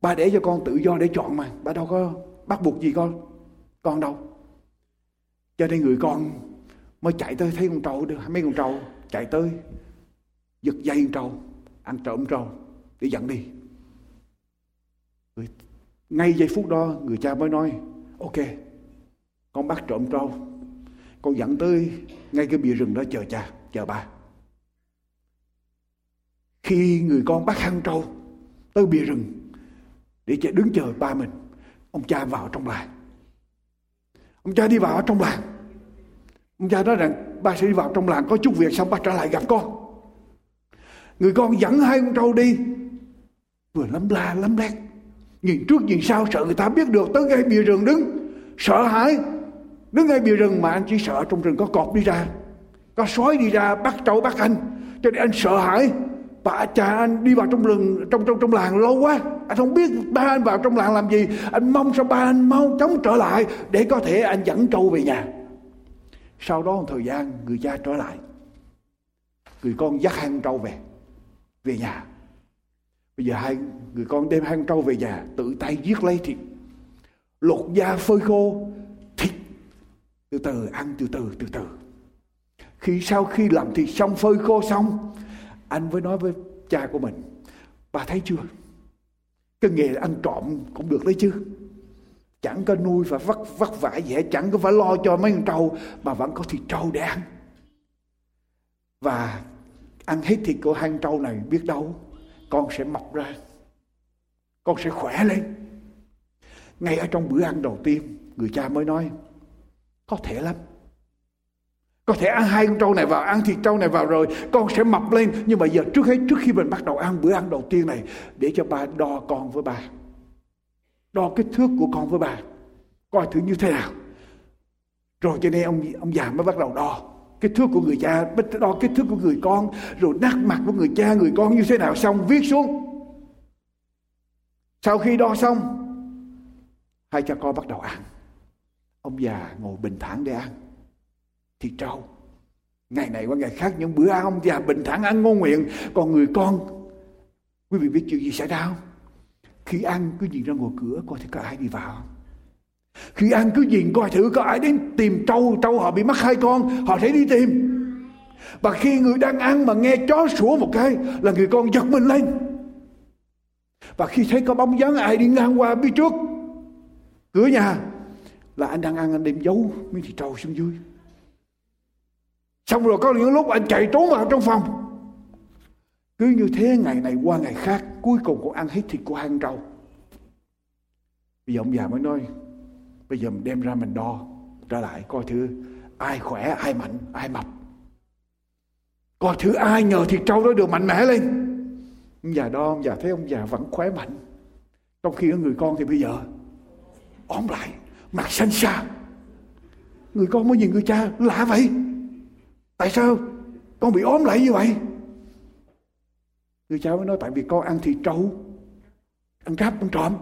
Ba để cho con tự do để chọn mà, ba đâu có bắt buộc gì con con đâu? Cho nên người con mới chạy tới thấy con trâu mấy con trâu chạy tới, giật dây con trâu, ăn trộm trâu, để dẫn đi. Ngay giây phút đó, người cha mới nói, ok, con bắt trộm trâu. Con dẫn tới ngay cái bìa rừng đó chờ cha, chờ ba. Khi người con bắt hăng trâu tới bìa rừng để chạy đứng chờ ba mình, ông cha vào trong làng ông cha đi vào trong làng. Ông cha nói rằng, ba sẽ đi vào trong làng, có chút việc xong ba trở lại gặp con. Người con dẫn hai con trâu đi. Vừa lắm la lắm lét. Nhìn trước, nhìn sau, sợ người ta biết được, tới ngay bìa rừng đứng. Sợ hãi. Đứng ngay bìa rừng mà anh chỉ sợ trong rừng có cọp đi ra. Có sói đi ra, bắt trâu, bắt anh. Cho nên anh sợ hãi bà cha anh đi vào trong rừng, trong trong trong làng lâu quá. Anh không biết ba anh vào trong làng làm gì. Anh mong sao ba anh mau chóng trở lại để có thể anh dẫn trâu về nhà. Sau đó một thời gian, người cha trở lại. Người con dắt hai trâu về về nhà. Bây giờ hai người con đem hai trâu về nhà, tự tay giết lấy thịt. Lột da phơi khô, thịt. Từ từ, ăn từ từ từ từ. Khi sau khi làm thịt xong, phơi khô xong anh mới nói với cha của mình, bà thấy chưa? Cái nghề ăn trộm cũng được đấy chứ. Chẳng có nuôi và vất vất vả gì hết, chẳng có phải lo cho mấy con trâu, mà vẫn có thịt trâu để ăn. Và ăn hết thịt của hai con trâu này, biết đâu con sẽ mọc ra, con sẽ khỏe lên. Ngay ở trong bữa ăn đầu tiên, người cha mới nói, có thể lắm có thể ăn hai con trâu này vào, ăn thịt trâu này vào rồi, con sẽ mập lên. Nhưng mà giờ trước hết, trước khi mình bắt đầu ăn bữa ăn đầu tiên này, để cho ba đo con với ba. Đo kích thước của con với bà coi thử như thế nào. Rồi cho nên ông ông già mới bắt đầu đo. Kích thước của người cha đo kích thước của người con, rồi nát mặt của người cha, người con như thế nào xong, viết xuống. Sau khi đo xong, hai cha con bắt đầu ăn. Ông già ngồi bình thản để ăn thì trâu. Ngày này qua ngày khác, những bữa ăn ông già bình thản ăn ngon nguyện còn người con, quý vị biết chuyện gì xảy ra không? Khi ăn, cứ nhìn ra ngoài cửa, coi thì có ai đi vào khi ăn, cứ nhìn coi thử có ai đến tìm trâu. Trâu họ bị mắc hai con, họ thấy đi tìm. Và khi người đang ăn mà nghe chó sủa một cái, là người con giật mình lên. Và khi thấy có bóng dáng ai đi ngang qua phía trước, cửa nhà, là anh đang ăn, anh đem giấu miếng thịt trâu xuống dưới xong rồi có những lúc anh chạy trốn vào trong phòng. Cứ như thế ngày này qua ngày khác, cuối cùng cũng ăn hết thịt của hang trâu bây giờ ông già mới nói, bây giờ mình đem ra mình đo trở lại, coi thử ai khỏe, ai mạnh, ai mập. Coi thử ai nhờ thịt trâu đó được mạnh mẽ lên. Ông già đo ông già thấy ông già vẫn khỏe mạnh. Trong khi người con thì bây giờ ốm lại, mặt xanh xa. Người con mới nhìn người cha lạ vậy tại sao? Con bị ốm lại như vậy? Người cha mới nói tại vì con ăn thịt trâu. Ăn cắp, ăn trộm.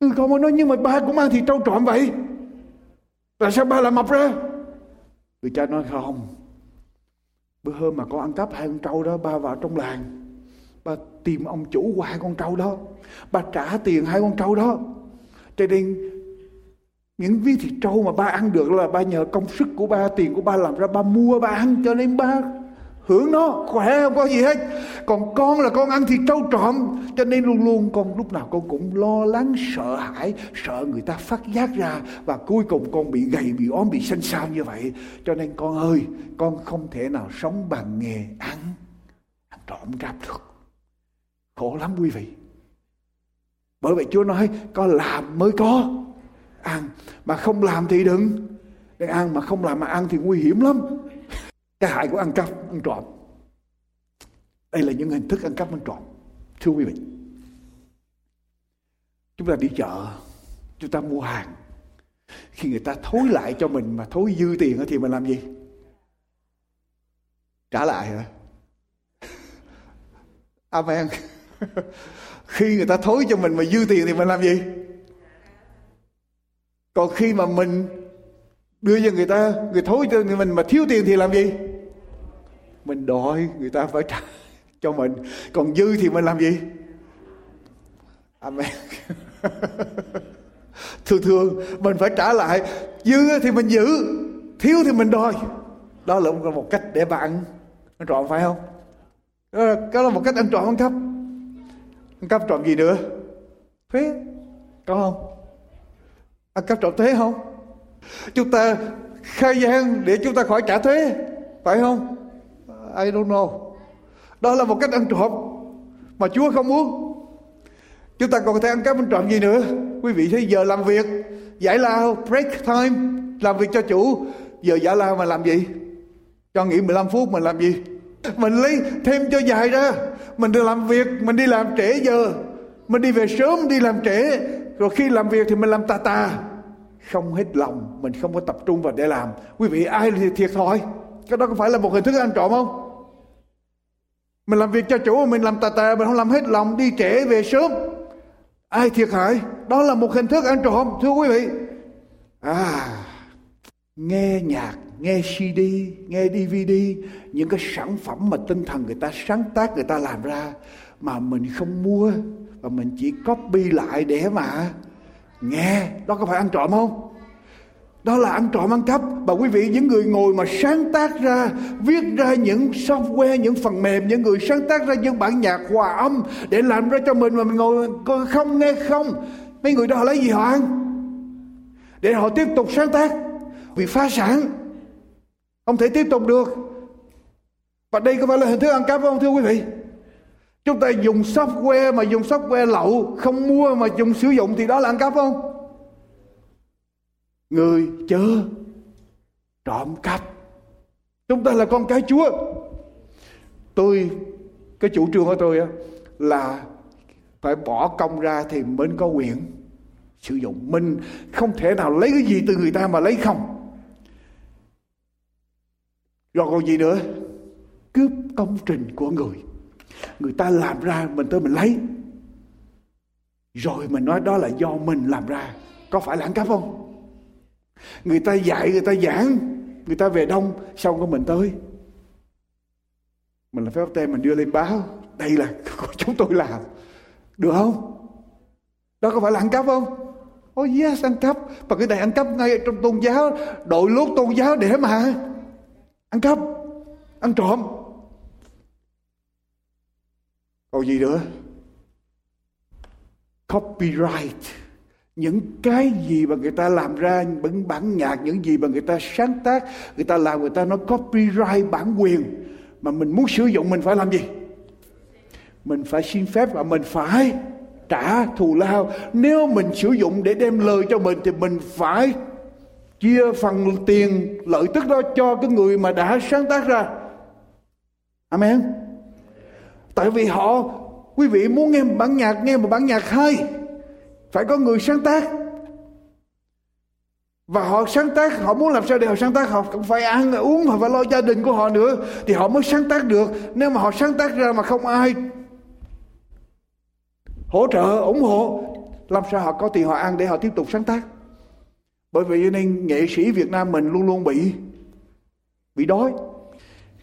Người con mới nói, nhưng mà ba cũng ăn thịt trâu trộm vậy. Tại sao ba lại mập ra? Người cha nói không. Bữa hôm mà con ăn cắp hai con trâu đó, ba vào trong làng. Ba tìm ông chủ của hai con trâu đó. Ba trả tiền hai con trâu đó. Cho nên những vi thịt trâu mà ba ăn được là ba nhờ công sức của ba, tiền của ba làm ra, ba mua, ba ăn cho nên ba hưởng nó, khỏe, không có gì hết. Còn con là con ăn thịt trâu trộm, cho nên luôn luôn con lúc nào con cũng lo lắng, sợ hãi, sợ người ta phát giác ra và cuối cùng con bị gầy, bị ốm, bị xanh xao như vậy. Cho nên con ơi, con không thể nào sống bằng nghề ăn ăn trộm cắp được. Khổ lắm quý vị. Bởi vậy Chúa nói, có làm mới có ăn mà không làm thì đừng. Đừng ăn mà không làm mà ăn thì nguy hiểm lắm. Cái hại của ăn cắp ăn trộm. Đây là những hình thức ăn cắp ăn trộm. Thưa quý vị, chúng ta đi chợ, chúng ta mua hàng. Khi người ta thối lại cho mình mà thối dư tiền thì mình làm gì? Trả lại hả? Amen. Khi người ta thối cho mình mà dư tiền thì mình làm gì? Còn khi mà mình đưa cho người ta, người thối cho người mình mà thiếu tiền thì làm gì? Mình đòi người ta phải trả cho mình. Còn dư thì mình làm gì? Amen. Thường thường mình phải trả lại. Dư thì mình giữ, thiếu thì mình đòi. Đó là một cách để bạn ăn trộm phải không? Ờ, đó là một cách ăn trộm ăn cắp ăn cắp trộm gì nữa? Thuế có không? À, ăn cắp trộm thuế không? Chúng ta khai gian để chúng ta khỏi trả thuế, phải không? I don't know. Đó là một cách ăn trộm mà Chúa không muốn. Chúng ta còn có thể ăn cắp ăn trộm gì nữa? Quý vị thấy giờ làm việc, giải lao, break time, làm việc cho chủ. Giờ giải lao mà làm gì? Cho nghỉ 15 phút mình làm gì? Mình lấy thêm cho dài ra. Mình đi làm việc, mình đi làm trễ giờ. Mình đi về sớm, đi làm trễ rồi khi làm việc thì mình làm tà tà. Không hết lòng, mình không có tập trung vào để làm. Quý vị, ai thì thiệt thòi? Cái đó có phải là một hình thức ăn trộm không? Mình làm việc cho chủ mình làm tà tà, mình không làm hết lòng, đi trễ về sớm. Ai thiệt hại? Đó là một hình thức ăn trộm, thưa quý vị. À nghe nhạc, nghe CD nghe DVD những cái sản phẩm mà tinh thần người ta sáng tác, người ta làm ra mà mình không mua và mình chỉ copy lại để mà nghe. Đó có phải ăn trộm không? Đó là ăn trộm ăn cắp. Và quý vị, những người ngồi mà sáng tác ra, viết ra những software, những phần mềm, những người sáng tác ra những bản nhạc hòa âm để làm ra cho mình mà mình ngồi không, nghe không, mấy người đó họ lấy gì họ ăn? Để họ tiếp tục sáng tác. Vì phá sản. Không thể tiếp tục được. Và đây có phải là hình thức ăn cắp không, thưa quý vị? Chúng ta dùng software mà dùng software lậu, không mua mà dùng sử dụng thì đó là ăn cắp không? Người chớ trộm cắp. Chúng ta là con cái chúa. Tôi, cái chủ trương của tôi là phải bỏ công ra thì mình có quyền sử dụng. Mình không thể nào lấy cái gì từ người ta mà lấy không. Rồi còn gì nữa? Cướp công trình của người người ta làm ra mình tới mình lấy. Rồi mình nói đó là do mình làm ra. Có phải là ăn cắp không? Người ta dạy, người ta giảng, người ta về đông, xong có mình tới. Mình là phép tem mình đưa lên báo. Đây là chúng tôi làm. Được không? Đó có phải là ăn cắp không? Oh yes, ăn cắp. Và cái này ăn cắp ngay trong tôn giáo. Đội lốt tôn giáo để mà. Ăn cắp. Ăn trộm còn gì nữa? Copyright. Những cái gì mà người ta làm ra, những bản nhạc, những gì mà người ta sáng tác, người ta làm, người ta nói copyright bản quyền. Mà mình muốn sử dụng mình phải làm gì? Mình phải xin phép và mình phải trả thù lao. Nếu mình sử dụng để đem lời cho mình thì mình phải chia phần tiền lợi tức đó cho cái người mà đã sáng tác ra. Amen tại vì họ, quý vị muốn nghe một bản nhạc, nghe một bản nhạc hay, phải có người sáng tác. Và họ sáng tác, họ muốn làm sao để họ sáng tác? Họ cũng phải ăn, uống, họ phải lo gia đình của họ nữa, thì họ mới sáng tác được. Nếu mà họ sáng tác ra mà không ai hỗ trợ, ủng hộ, làm sao họ có tiền họ ăn để họ tiếp tục sáng tác? Bởi vậy nên nghệ sĩ Việt Nam mình luôn luôn bị bị đói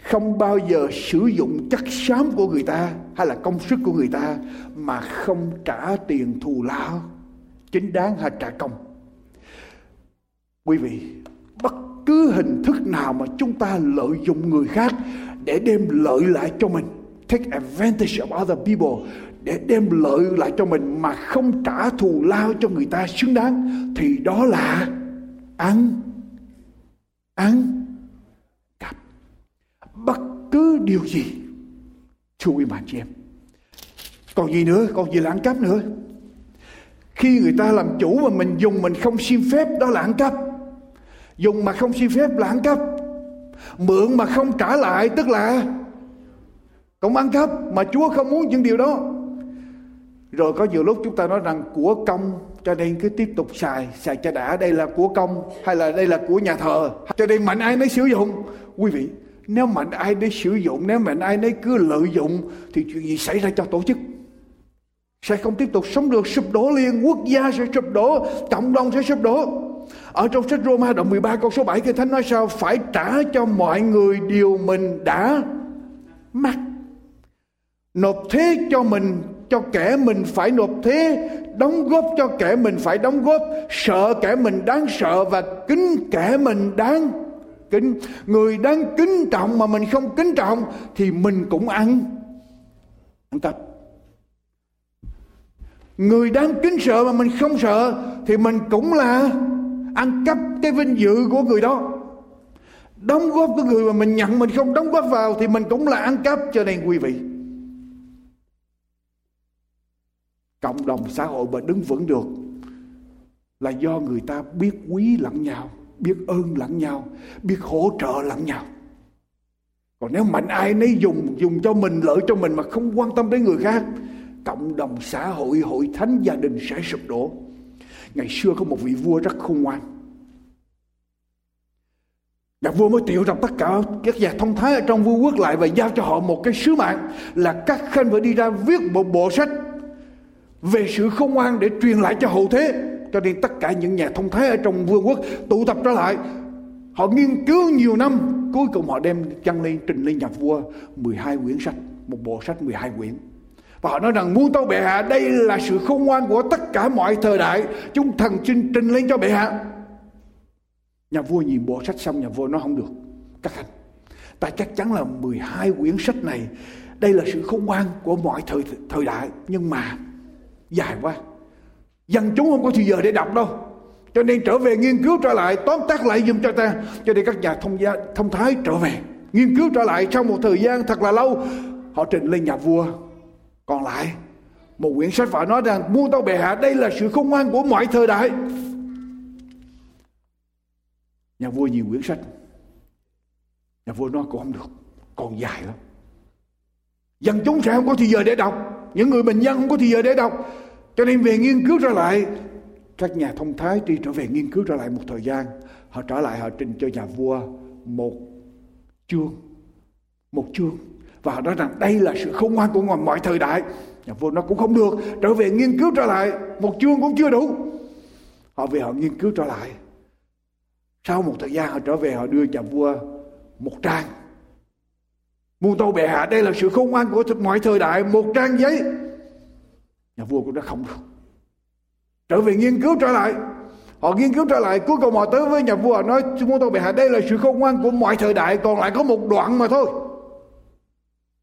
không bao giờ sử dụng chất xám của người ta hay là công sức của người ta mà không trả tiền thù lao. Chính đáng hay trả công. Quý vị, bất cứ hình thức nào mà chúng ta lợi dụng người khác để đem lợi lại cho mình, take advantage of other people để đem lợi lại cho mình mà không trả thù lao cho người ta xứng đáng, thì đó là ăn. Ăn cứ điều gì thưa quý bạn chị em. Còn gì nữa? Còn gì là ăn cắp nữa? Khi người ta làm chủ mà mình dùng mình không xin phép, đó là ăn cắp. Dùng mà không xin phép là ăn cắp. Mượn mà không trả lại, tức là cũng ăn cắp, mà chúa không muốn những điều đó. Rồi có nhiều lúc chúng ta nói rằng, của công, cho nên cứ tiếp tục xài xài cho đã, đây là của công hay là đây là của nhà thờ, cho nên mạnh ai nấy sử dụng. Quý vị nếu mạnh ai để sử dụng, nếu mạnh ai đấy cứ lợi dụng, thì chuyện gì xảy ra cho tổ chức? Sẽ không tiếp tục sống được, sụp đổ liền, quốc gia sẽ sụp đổ, cộng đồng sẽ sụp đổ. Ở trong sách Roma đoạn 13 câu số 7 Kinh Thánh nói sao? Phải trả cho mọi người điều mình đã mắc. Nộp thế cho mình, cho kẻ mình phải nộp thế đóng góp cho kẻ mình phải đóng góp, sợ kẻ mình đáng sợ và kính kẻ mình đáng kính. Người đáng kính trọng mà mình không kính trọng thì mình cũng ăn. Ăn cắp người đáng kính sợ mà mình không sợ thì mình cũng là ăn cắp cái vinh dự của người đó. Đóng góp của người mà mình nhận mình không đóng góp vào thì mình cũng là ăn cắp. Cho nên quý vị, cộng đồng xã hội mà đứng vững được là do người ta biết quý lẫn nhau biết ơn lẫn nhau, biết hỗ trợ lẫn nhau. Còn nếu mạnh ai nấy dùng dùng cho mình, lợi cho mình mà không quan tâm đến người khác, cộng đồng xã hội hội thánh gia đình sẽ sụp đổ. Ngày xưa có một vị vua rất khôn ngoan. Nhà vua mới triệu tập tất cả các nhà thông thái ở trong vua quốc lại và giao cho họ một cái sứ mạng là các khanh phải đi ra viết một bộ sách về sự khôn ngoan để truyền lại cho hậu thế cho nên tất cả những nhà thông thái ở trong vương quốc tụ tập trở lại. Họ nghiên cứu nhiều năm, cuối cùng họ đem chăng lên trình lên nhà vua 12 quyển sách, một bộ sách 12 quyển. Và họ nói rằng muôn tâu bệ hạ, đây là sự khôn ngoan của tất cả mọi thời đại. Chúng thần xin trình lên cho bệ hạ. Nhà vua nhìn bộ sách xong, nhà vua nói, không được, các anh. Ta chắc chắn là 12 quyển sách này, đây là sự khôn ngoan của mọi thời thời đại. Nhưng mà, dài quá dân chúng không có thời giờ để đọc đâu. Cho nên trở về nghiên cứu trở lại, tóm tắt lại giùm cho ta. Cho nên các nhà thông gia, thông thái trở về, nghiên cứu trở lại trong một thời gian thật là lâu. Họ trình lên nhà vua. Còn lại, một quyển sách phải nói rằng, muôn tao bệ hạ, đây là sự khôn ngoan của mọi thời đại. Nhà vua nhiều quyển sách. Nhà vua nói, cũng không được, còn dài lắm. Dân chúng sẽ không có thời giờ để đọc. Những người bình dân không có thời giờ để đọc cho nên về nghiên cứu trở lại, các nhà thông thái đi trở về nghiên cứu trở lại một thời gian, họ trở lại, họ trình cho nhà vua một chương một chương. Và họ nói rằng đây là sự khôn ngoan của mọi thời đại. Nhà vua nó cũng không được, trở về nghiên cứu trở lại, một chương cũng chưa đủ. Họ về họ nghiên cứu trở lại. Sau một thời gian họ trở về, họ đưa nhà vua một trang. Muôn tâu bệ hạ, đây là sự khôn ngoan của mọi thời đại, một trang giấy nhà vua cũng đã không được. Trở về nghiên cứu trở lại. Họ nghiên cứu trở lại, cuối cùng họ tới với nhà vua, họ nói, chúng tôi bị hạ đây là sự khôn ngoan của mọi thời đại, còn lại có một đoạn mà thôi.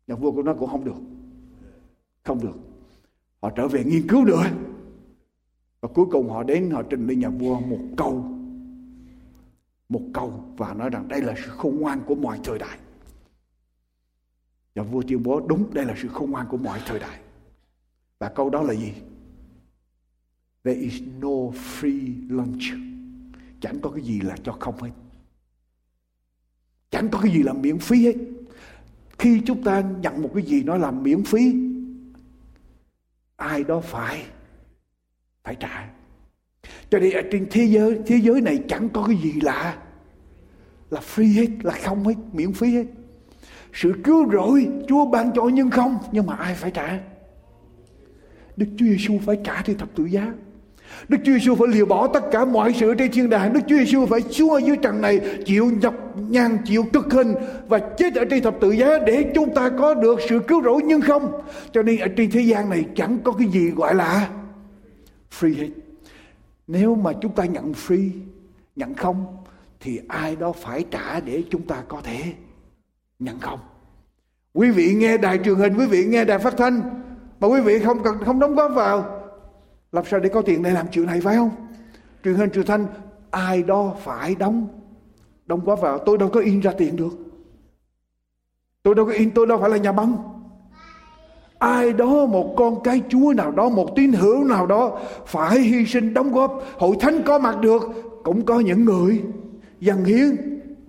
Nhà vua cũng nói, cũng không được. Không được. Họ trở về nghiên cứu nữa. Và cuối cùng họ đến, họ trình lên nhà vua một câu một câu và nói rằng, đây là sự khôn ngoan của mọi thời đại. Và vua tuyên bố, đúng, đây là sự khôn ngoan của mọi thời đại và câu đó là gì? There is no free lunch. Chẳng có cái gì là cho không hết. Chẳng có cái gì là miễn phí hết. Khi chúng ta nhận một cái gì nó là miễn phí, ai đó phải phải trả. Cho nên ở trên thế giới thế giới này chẳng có cái gì lạ là free hết, là không hết, miễn phí hết. Sự cứu rỗi Chúa ban cho nhưng không, nhưng mà ai phải trả? Đức Chúa Giêsu phải trả thì thập tự giá Đức Chúa Giêsu phải liều bỏ tất cả mọi sự trên thiên đàng. Đức Chúa Giêsu phải xuống ở dưới trần này chịu nhọc nhằn, chịu cực hình và chết ở trên thập tự giá để chúng ta có được sự cứu rỗi nhưng không. Cho nên ở trên thế gian này chẳng có cái gì gọi là free hết. Nếu mà chúng ta nhận free, nhận không thì ai đó phải trả để chúng ta có thể nhận không. Quý vị nghe đài truyền hình, quý vị nghe đài phát thanh mà quý vị không cần, không đóng góp vào. Làm sao để có tiền để làm chuyện này, phải không? Truyền hình, truyền thanh, ai đó phải đóng đóng góp vào. Tôi đâu có in ra tiền được. Tôi đâu có in, tôi đâu phải là nhà băng. Ai đó, một con cái chúa nào đó, một tín hữu nào đó phải hy sinh đóng góp. Hội thánh có mặt được, cũng có những người dần hiến,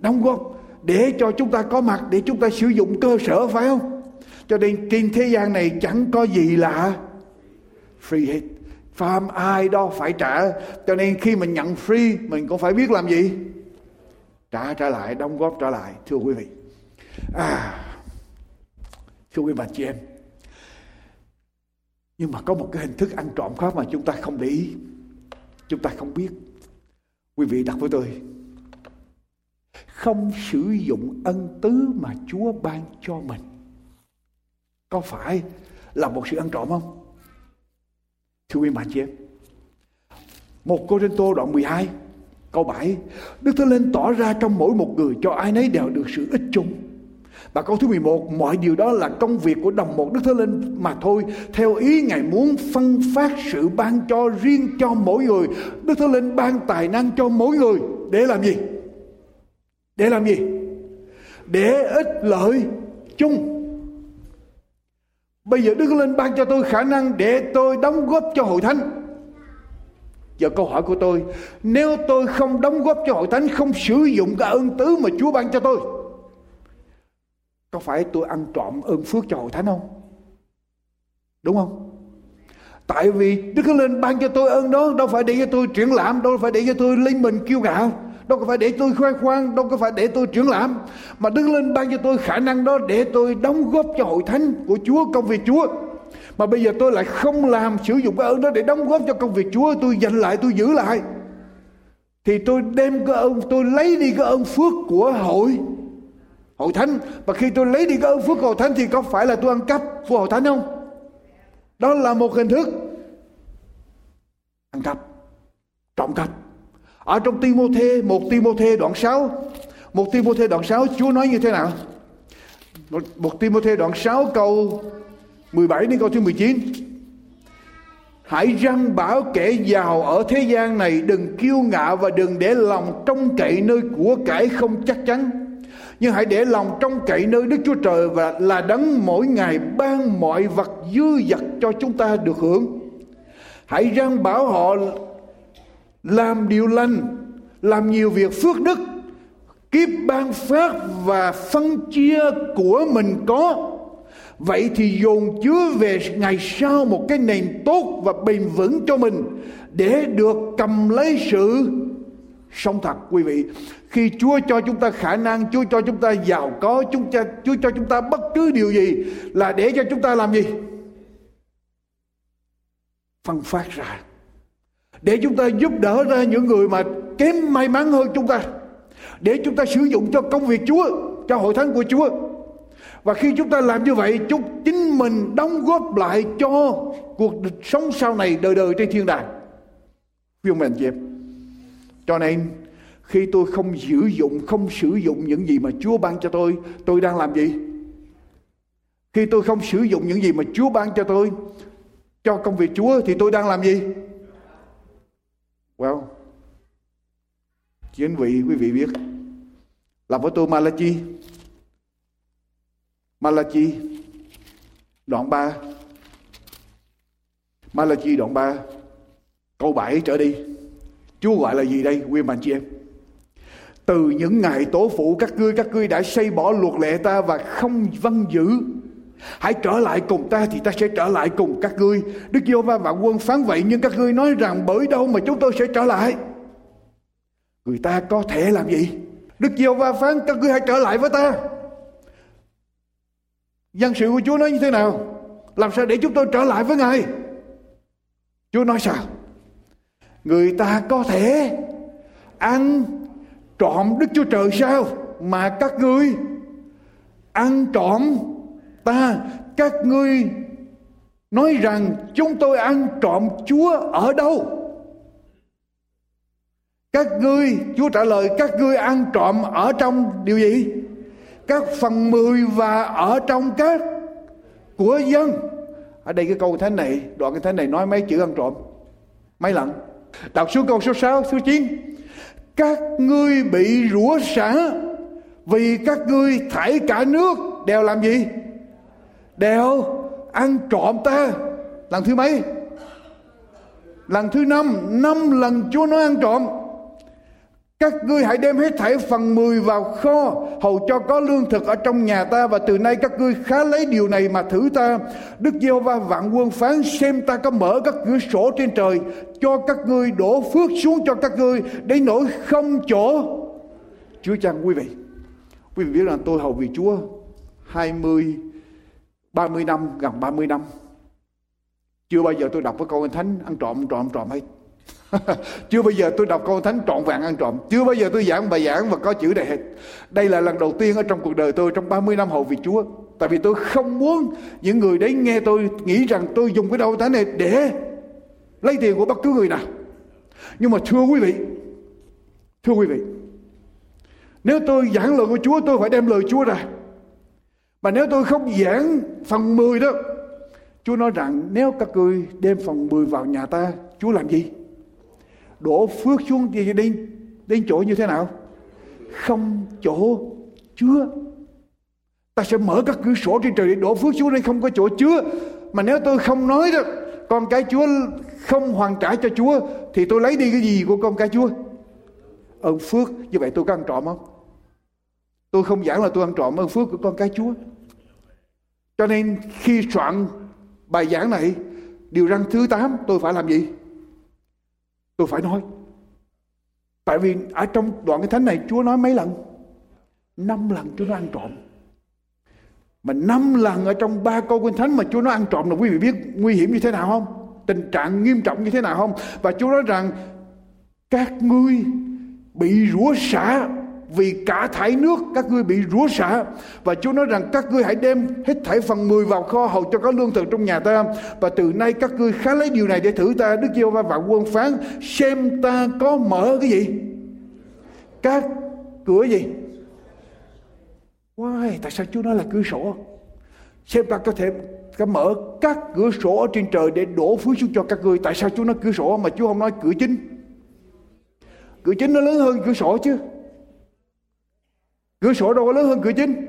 đóng góp để cho chúng ta có mặt, để chúng ta sử dụng cơ sở, phải không? Cho nên trên thế gian này chẳng có gì lạ, free hết. Phạm ai đó phải trả. Cho nên khi mình nhận free Mình cũng phải biết làm gì? Trả trả lại, đóng góp trả lại. Thưa quý vị. À, Thưa quý bà chị em. Nhưng mà có một cái hình thức ăn trộm khác Mà chúng ta không để ý. Chúng ta không biết. Quý vị đặt với tôi. Không sử dụng ân tứ Mà Chúa ban cho mình. Có phải là một sự ăn trộm không? Thưa quý bạn chị em, Một Cô Rinh Tô đoạn 12 Câu 7 Đức Thánh Linh tỏ ra trong mỗi một người Cho ai nấy đều được sự ích chung. Và câu thứ 11 Mọi điều đó là công việc của đồng một Đức Thánh Linh mà thôi. Theo ý Ngài muốn phân phát sự ban cho riêng cho mỗi người, Đức Thánh Linh ban tài năng cho mỗi người. Để làm gì? Để làm gì? Để ích lợi chung. Bây giờ Đức Linh ban cho tôi khả năng để tôi đóng góp cho hội thánh. Giờ câu hỏi của tôi, nếu tôi không đóng góp cho hội thánh, không sử dụng cái ơn tứ mà Chúa ban cho tôi, có phải tôi ăn trộm ơn phước cho hội thánh không? Đúng không? Tại vì Đức Linh ban cho tôi ơn đó đâu phải để cho tôi triển lãm, đâu phải để cho tôi linh mình kiêu ngạo, đâu có phải để tôi khoe khoang, đâu có phải để tôi triển lãm, mà Đức lên ban cho tôi khả năng đó để tôi đóng góp cho hội thánh của Chúa, công việc Chúa. Mà bây giờ tôi lại không làm sử dụng cái ơn đó để đóng góp cho công việc Chúa, tôi dành lại, tôi giữ lại. Thì tôi đem cái ơn, tôi lấy đi cái ơn phước của hội hội thánh và khi tôi lấy đi cái ơn phước của hội thánh thì có phải là tôi ăn cắp của hội thánh không đó là một hình thức ăn cắp trộm cắp ở trong Timothée một Timothée đoạn 6 một Timothée đoạn 6 Chúa nói như thế nào một, một Timothée đoạn 6 câu 17 đến câu thứ 19 Hãy răng bảo kẻ giàu ở thế gian này đừng kiêu ngạo và đừng để lòng trông cậy nơi của cải không chắc chắn. Nhưng hãy để lòng trông cậy nơi Đức Chúa Trời và là đấng mỗi ngày ban mọi vật dư dật cho chúng ta được hưởng. Hãy răng bảo họ làm điều lành, làm nhiều việc phước đức, kiếp ban phát và phân chia của mình có. Vậy thì dồn chứa về ngày sau một cái nền tốt và bền vững cho mình để được cầm lấy sự sống thật quý vị. Khi Chúa cho chúng ta khả năng, Chúa cho chúng ta giàu có, chúng ta, Chúa cho chúng ta bất cứ điều gì là để cho chúng ta làm gì? Phân phát ra để chúng ta giúp đỡ ra những người mà kém may mắn hơn chúng ta. Để chúng ta sử dụng cho công việc Chúa, cho hội thánh của Chúa. Và khi chúng ta làm như vậy, chúng chính mình đóng góp lại cho cuộc sống sau này đời đời trên thiên đàng. Phiêu mệnh chị cho nên khi tôi không sử dụng, không sử dụng những gì mà Chúa ban cho tôi tôi đang làm gì? Khi tôi không sử dụng những gì mà Chúa ban cho tôi, cho công việc Chúa, thì tôi đang làm gì? Well, chính vị quý vị biết là với tôi Malachi. Malachi đoạn 3 Malachi đoạn 3 câu 7 trở đi. Chúa gọi là gì đây quý bạn chị em? Từ những ngày tổ phụ các ngươi các ngươi đã xây bỏ luật lệ ta và không vâng giữ Hãy trở lại cùng ta thì ta sẽ trở lại cùng các ngươi. Đức giêsu va vạn quân phán vậy, nhưng các ngươi nói rằng bởi đâu mà chúng tôi sẽ trở lại. Người ta có thể làm gì? Đức giêsu va phán, các ngươi hãy trở lại với ta. Dân sự của Chúa nói như thế nào? Làm sao để chúng tôi trở lại với Ngài? Chúa nói sao? Người ta có thể ăn trộm Đức Chúa Trời sao? Mà các ngươi ăn trộm ta các ngươi nói rằng chúng tôi ăn trộm Chúa ở đâu? Các ngươi, Chúa trả lời các ngươi ăn trộm ở trong điều gì? Các phần mười và ở trong các của dân. Ở đây cái câu thánh này, đoạn cái thánh này nói mấy chữ ăn trộm? Mấy lần? Đọc xuống câu số 6, số 9. Các ngươi bị rủa xả vì các ngươi thải cả nước đều làm gì? Đều, ăn trộm ta. Lần thứ mấy? Lần thứ năm. Năm lần chúa nói ăn trộm. Các ngươi hãy đem hết thảy phần mười vào kho, hầu cho có lương thực ở trong nhà ta, và từ nay các ngươi khá lấy điều này mà thử ta. Đức giê va vạn quân phán xem ta có mở các cửa sổ trên trời, cho các ngươi đổ phước xuống cho các ngươi để nỗi không chỗ. Chúa chăng quý vị quý vị biết là tôi hầu vì chúa 20 30 năm, gần 30 năm. Chưa bao giờ tôi đọc với câu thánh ăn trộm, trộm, trộm hết. chưa bao giờ tôi đọc câu thánh trọn vẹn ăn trộm. Chưa bao giờ tôi giảng bài giảng và có chữ đề hết. Đây là lần đầu tiên ở trong cuộc đời tôi trong 30 năm hầu vì Chúa. Tại vì tôi không muốn những người đấy nghe tôi nghĩ rằng tôi dùng cái đâu thánh này để lấy tiền của bất cứ người nào. Nhưng mà thưa quý vị thưa quý vị nếu tôi giảng lời của Chúa tôi phải đem lời Chúa ra mà nếu tôi không giảng phần 10 đó Chúa nói rằng nếu các ngươi đem phần 10 vào nhà ta Chúa làm gì? Đổ phước xuống thì đến, đến chỗ như thế nào? Không chỗ chứa. Ta sẽ mở các cửa sổ trên trời để đổ phước xuống đây không có chỗ chứa. Mà nếu tôi không nói đó con cái chúa không hoàn trả cho chúa thì tôi lấy đi cái gì của con cái chúa? Ơn phước. Như vậy tôi có ăn trộm không? Tôi không giảng là tôi ăn trộm ơn phước của con cái chúa. Cho nên khi soạn bài giảng này, điều răn thứ 8 tôi phải làm gì? Tôi phải nói. Tại vì ở trong đoạn cái thánh này, chúa nói mấy lần? Năm lần chúa nói ăn trộm. Mà năm lần ở trong ba câu kinh thánh mà Chúa nói ăn trộm là quý vị biết nguy hiểm như thế nào không? Tình trạng nghiêm trọng như thế nào không? Và Chúa nói rằng, các ngươi bị rủa xả vì cả thải nước các ngươi bị rủa xả, và Chúa nói rằng các ngươi hãy đem hết thảy phần mười vào kho hầu cho có lương thực trong nhà ta, và từ nay các ngươi khá lấy điều này để thử ta Đức giê va vạn quân phán, xem ta có mở cái gì các cửa gì Why? Tại sao Chúa nói là cửa sổ? Xem ta có thể, có mở các cửa sổ ở trên trời để đổ phước xuống cho các ngươi. Tại sao Chúa nói cửa sổ mà Chúa không nói cửa chính? Cửa chính nó lớn hơn cửa sổ chứ. Cửa sổ đâu có lớn hơn cửa chính.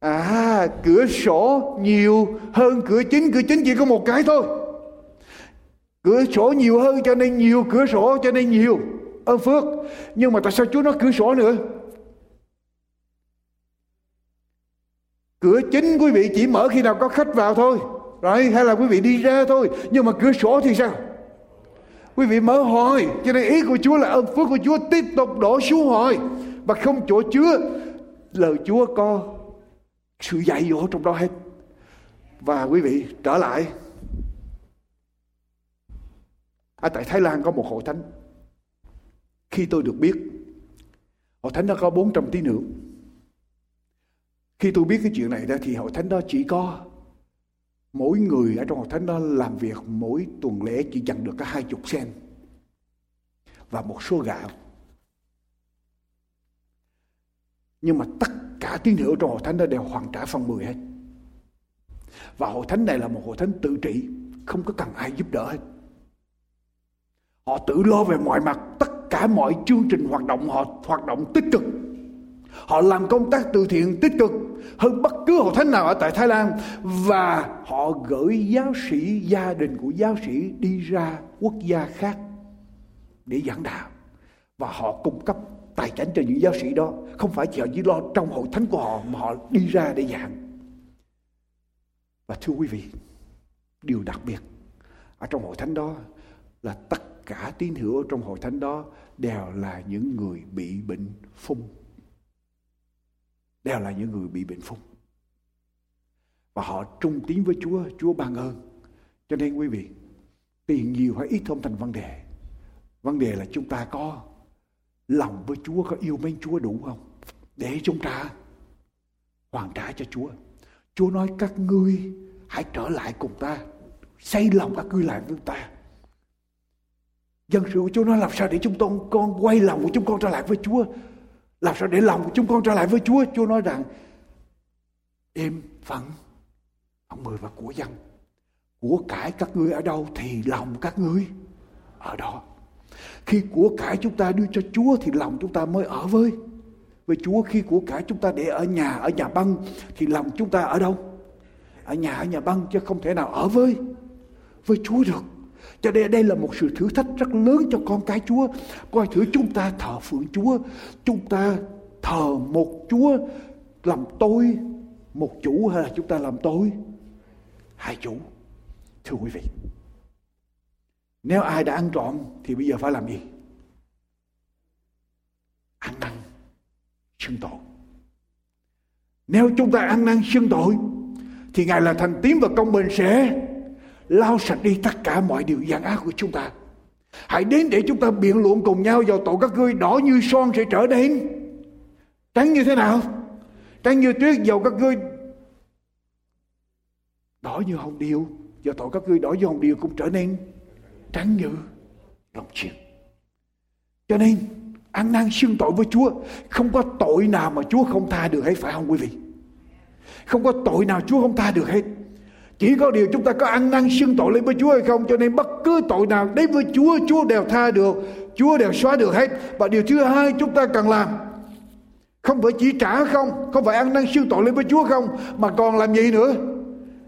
À, cửa sổ nhiều hơn cửa chính. Cửa chính chỉ có một cái thôi. Cửa sổ nhiều hơn cho nên nhiều. Cửa sổ cho nên nhiều ơn phước. Nhưng mà tại sao Chúa nói cửa sổ nữa? Cửa chính quý vị chỉ mở khi nào có khách vào thôi. Rồi hay là quý vị đi ra thôi. Nhưng mà cửa sổ thì sao? Quý vị mở hồi. Cho nên ý của Chúa là ơn phước của Chúa tiếp tục đổ xuống hồi. Và không chỗ chứa. Lời Chúa có sự dạy dỗ trong đó hết. Và quý vị, trở lại. Ở tại Thái Lan có một hội thánh. Khi tôi được biết. Hội thánh đó có 400 tín hữu khi tôi biết cái chuyện này đó, thì hội thánh đó chỉ có mỗi người ở trong hội thánh đó làm việc mỗi tuần lễ chỉ nhận được có hai chục sen và một số gạo. Nhưng mà tất cả tín hữu trong hội thánh đó đều hoàn trả phần mười hết. Và hội thánh này là một hội thánh tự trị, không có cần ai giúp đỡ hết. Họ tự lo về mọi mặt, tất cả mọi chương trình hoạt động họ hoạt động tích cực Họ làm công tác từ thiện tích cực hơn bất cứ hội thánh nào ở tại Thái Lan và họ gửi giáo sĩ gia đình của giáo sĩ đi ra quốc gia khác để giảng đạo và họ cung cấp tài chính cho những giáo sĩ đó. Không phải chỉ họ chỉ lo trong hội thánh của họ mà họ đi ra để giảng. Và thưa quý vị, điều đặc biệt ở trong hội thánh đó là tất cả tín hữu ở trong hội thánh đó đều là những người bị bệnh phung. Đều là những người bị bệnh phung. Và họ trung tín với Chúa Chúa ban ơn. Cho nên quý vị, tiền nhiều hay ít không thành vấn đề. Vấn đề là chúng ta có lòng với Chúa có yêu mến Chúa đủ không để chúng ta hoàn trả cho Chúa Chúa nói, các ngươi hãy trở lại cùng ta, xây lòng các ngươi lại với ta dân sự của Chúa nói, làm sao để chúng con con quay lòng của chúng con trở lại với Chúa làm sao để lòng của chúng con trở lại với Chúa? Chúa nói rằng, đêm phận ông mười và của dân. Của cải các ngươi ở đâu thì lòng các ngươi ở đó. Khi của cải chúng ta đưa cho Chúa thì lòng chúng ta mới ở với với Chúa. Khi của cải chúng ta để ở nhà, ở nhà băng thì lòng chúng ta ở đâu? Ở nhà, ở nhà băng chứ không thể nào ở với với Chúa được. Cho nên đây là một sự thử thách rất lớn cho con cái Chúa. Coi thử chúng ta thờ phượng Chúa. Chúng ta thờ một Chúa làm tôi một chủ hay là chúng ta làm tôi hai chủ. Thưa quý vị. Nếu ai đã ăn trộm thì bây giờ phải làm gì? Ăn năn, xưng tội. Nếu chúng ta ăn năn, xưng tội, thì Ngài là thành tín và công bình sẽ lau sạch đi tất cả mọi điều gian ác của chúng ta. Hãy đến để chúng ta biện luận cùng nhau vào tội các ngươi đỏ như son sẽ trở nên trắng như thế nào? Trắng như tuyết, dầu các ngươi đỏ như hồng điều vào tội các ngươi đỏ như hồng điều cũng trở nên trắng như lòng chiên. Cho nên, ăn năn xưng tội với Chúa, không có tội nào mà Chúa không tha được hết, phải không quý vị? Không có tội nào Chúa không tha được hết. Chỉ có điều chúng ta có ăn năn xưng tội lên với Chúa hay không, Cho nên bất cứ tội nào đến với Chúa Chúa đều tha được, Chúa đều xóa được hết Và điều thứ hai chúng ta cần làm, không phải chỉ trả không không phải ăn năn xưng tội lên với Chúa không, mà còn làm gì nữa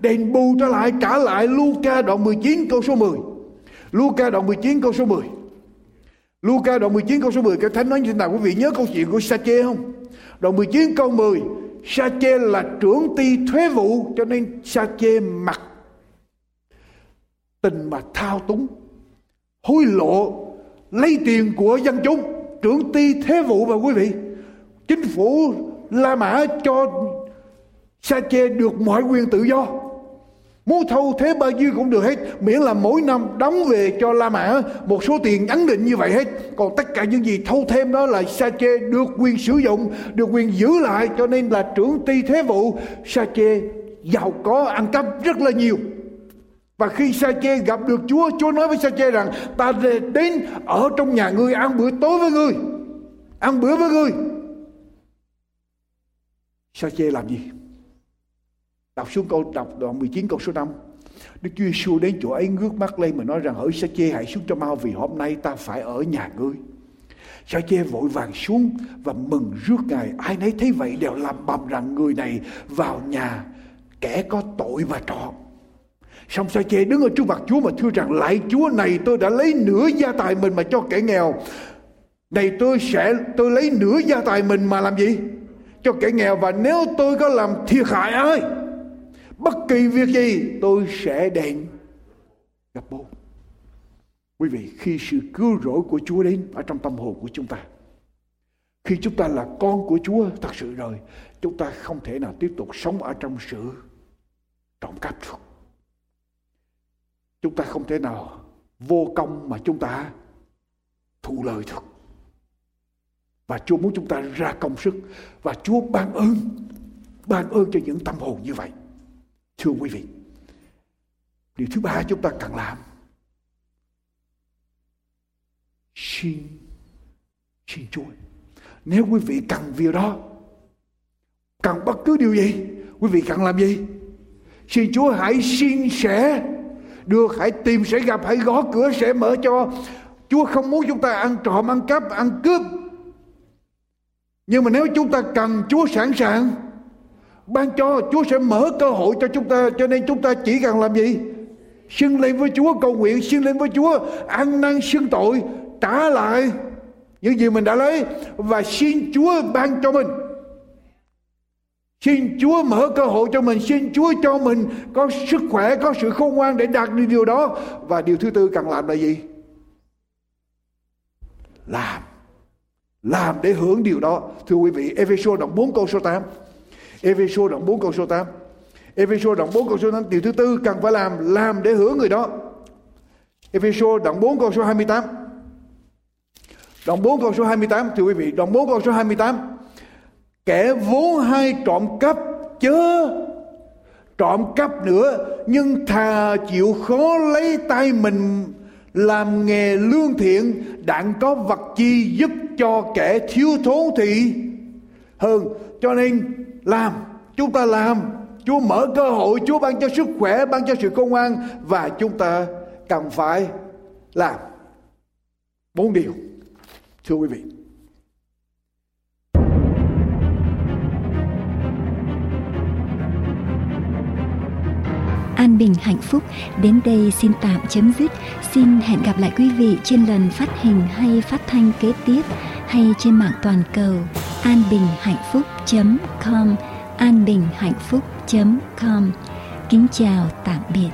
đền bù trở lại, trả lại Luca đoạn 19 câu số 10 Luca đoạn 19 câu số 10 Luca đoạn 19 câu số 10 cái thánh nói như thế nào quý vị? Nhớ câu chuyện của Sa-chê không? Đoạn 19 câu 10 Sa-chê là trưởng ty thuế vụ, cho nên Sa-chê mặc tình mà thao túng, hối lộ, lấy tiền của dân chúng, trưởng ty thuế vụ và quý vị. Chính phủ La Mã cho Sa-chê được mọi quyền tự do. Muốn thâu thế bao nhiêu cũng được hết Miễn là mỗi năm đóng về cho La Mã Một số tiền ấn định như vậy hết Còn tất cả những gì thâu thêm đó là Sa chê được quyền sử dụng Được quyền giữ lại Cho nên là trưởng ty thế vụ Sa chê giàu có ăn cắp rất là nhiều và khi sa chê gặp được Chúa, Chúa nói với sa chê rằng ta đến ở trong nhà ngươi ăn bữa tối với ngươi. Ăn bữa với ngươi. sa chê làm gì? Đọc xuống câu, đọc đoạn 19 câu số 5. Đức Chúa Giêsu đến chỗ ấy ngước mắt lên mà nói rằng, hỡi sa chê, hãy xuống cho mau vì hôm nay ta phải ở nhà ngươi. Sa chê vội vàng xuống và mừng rước ngài. Ai nấy thấy vậy đều làm bầm rằng người này vào nhà kẻ có tội và trọ. Xong sa chê đứng ở trước mặt Chúa mà thưa rằng lại Chúa, này tôi đã lấy nửa gia tài mình mà cho kẻ nghèo. Này tôi sẽ, tôi lấy nửa gia tài mình mà làm gì? Cho kẻ nghèo và nếu tôi có làm thiệt hại ai bất kỳ việc gì, tôi sẽ đền. Gặp bố. Quý vị, khi sự cứu rỗi của chúa đến ở trong tâm hồn của chúng ta, khi chúng ta là con của chúa thật sự rồi, chúng ta không thể nào tiếp tục sống ở trong sự trộm cắp được. Chúng ta không thể nào vô công mà chúng ta thụ lời được. Và Chúa muốn chúng ta ra công sức và Chúa ban ơn ban ơn cho những tâm hồn như vậy. Thưa quý vị, điều thứ ba chúng ta cần làm xin xin Chúa. Nếu quý vị cần việc đó, cần bất cứ điều gì, quý vị cần làm gì? Xin Chúa hãy xin sẽ được, hãy tìm sẽ gặp, hãy gõ cửa sẽ mở cho. Chúa không muốn chúng ta ăn trộm, ăn cắp, ăn cướp. Nhưng mà nếu chúng ta cần Chúa sẵn sàng ban cho Chúa sẽ mở cơ hội cho chúng ta, cho nên chúng ta chỉ cần làm gì? Xưng lên với Chúa, cầu nguyện, xưng lên với Chúa, ăn năn, xưng tội, trả lại những gì mình đã lấy và xin Chúa ban cho mình. Xin Chúa mở cơ hội cho mình, xin Chúa cho mình có sức khỏe, có sự khôn ngoan để đạt được điều đó. Và điều thứ tư cần làm là gì? Làm. Làm để hưởng điều đó. Thưa quý vị, Ephesos đoạn 4 câu số 8 Ephesos đoạn 4 câu số 8. Ephesos đoạn 4 câu số 8 điều thứ tư cần phải làm làm để hưởng người đó. Ephesos đoạn 4 câu số 28. Đoạn 4 câu số 28 thưa quý vị, đoạn 4 câu số 28. Kẻ vốn hay trộm cắp chớ trộm cắp nữa nhưng thà chịu khó lấy tay mình làm nghề lương thiện đặng có vật chi giúp cho kẻ thiếu thốn thì hơn cho nên làm. Chúng ta làm. Chúa mở cơ hội. Chúa ban cho sức khỏe, ban cho sự công an và chúng ta cần phải làm bốn điều. Thưa quý vị. An bình, hạnh phúc. Đến đây xin tạm chấm dứt. Xin hẹn gặp lại quý vị trên lần phát hình hay phát thanh kế tiếp hay trên mạng toàn cầu anbinhhạnhphúc.com anbinhhạnhphúc.com Kính chào tạm biệt.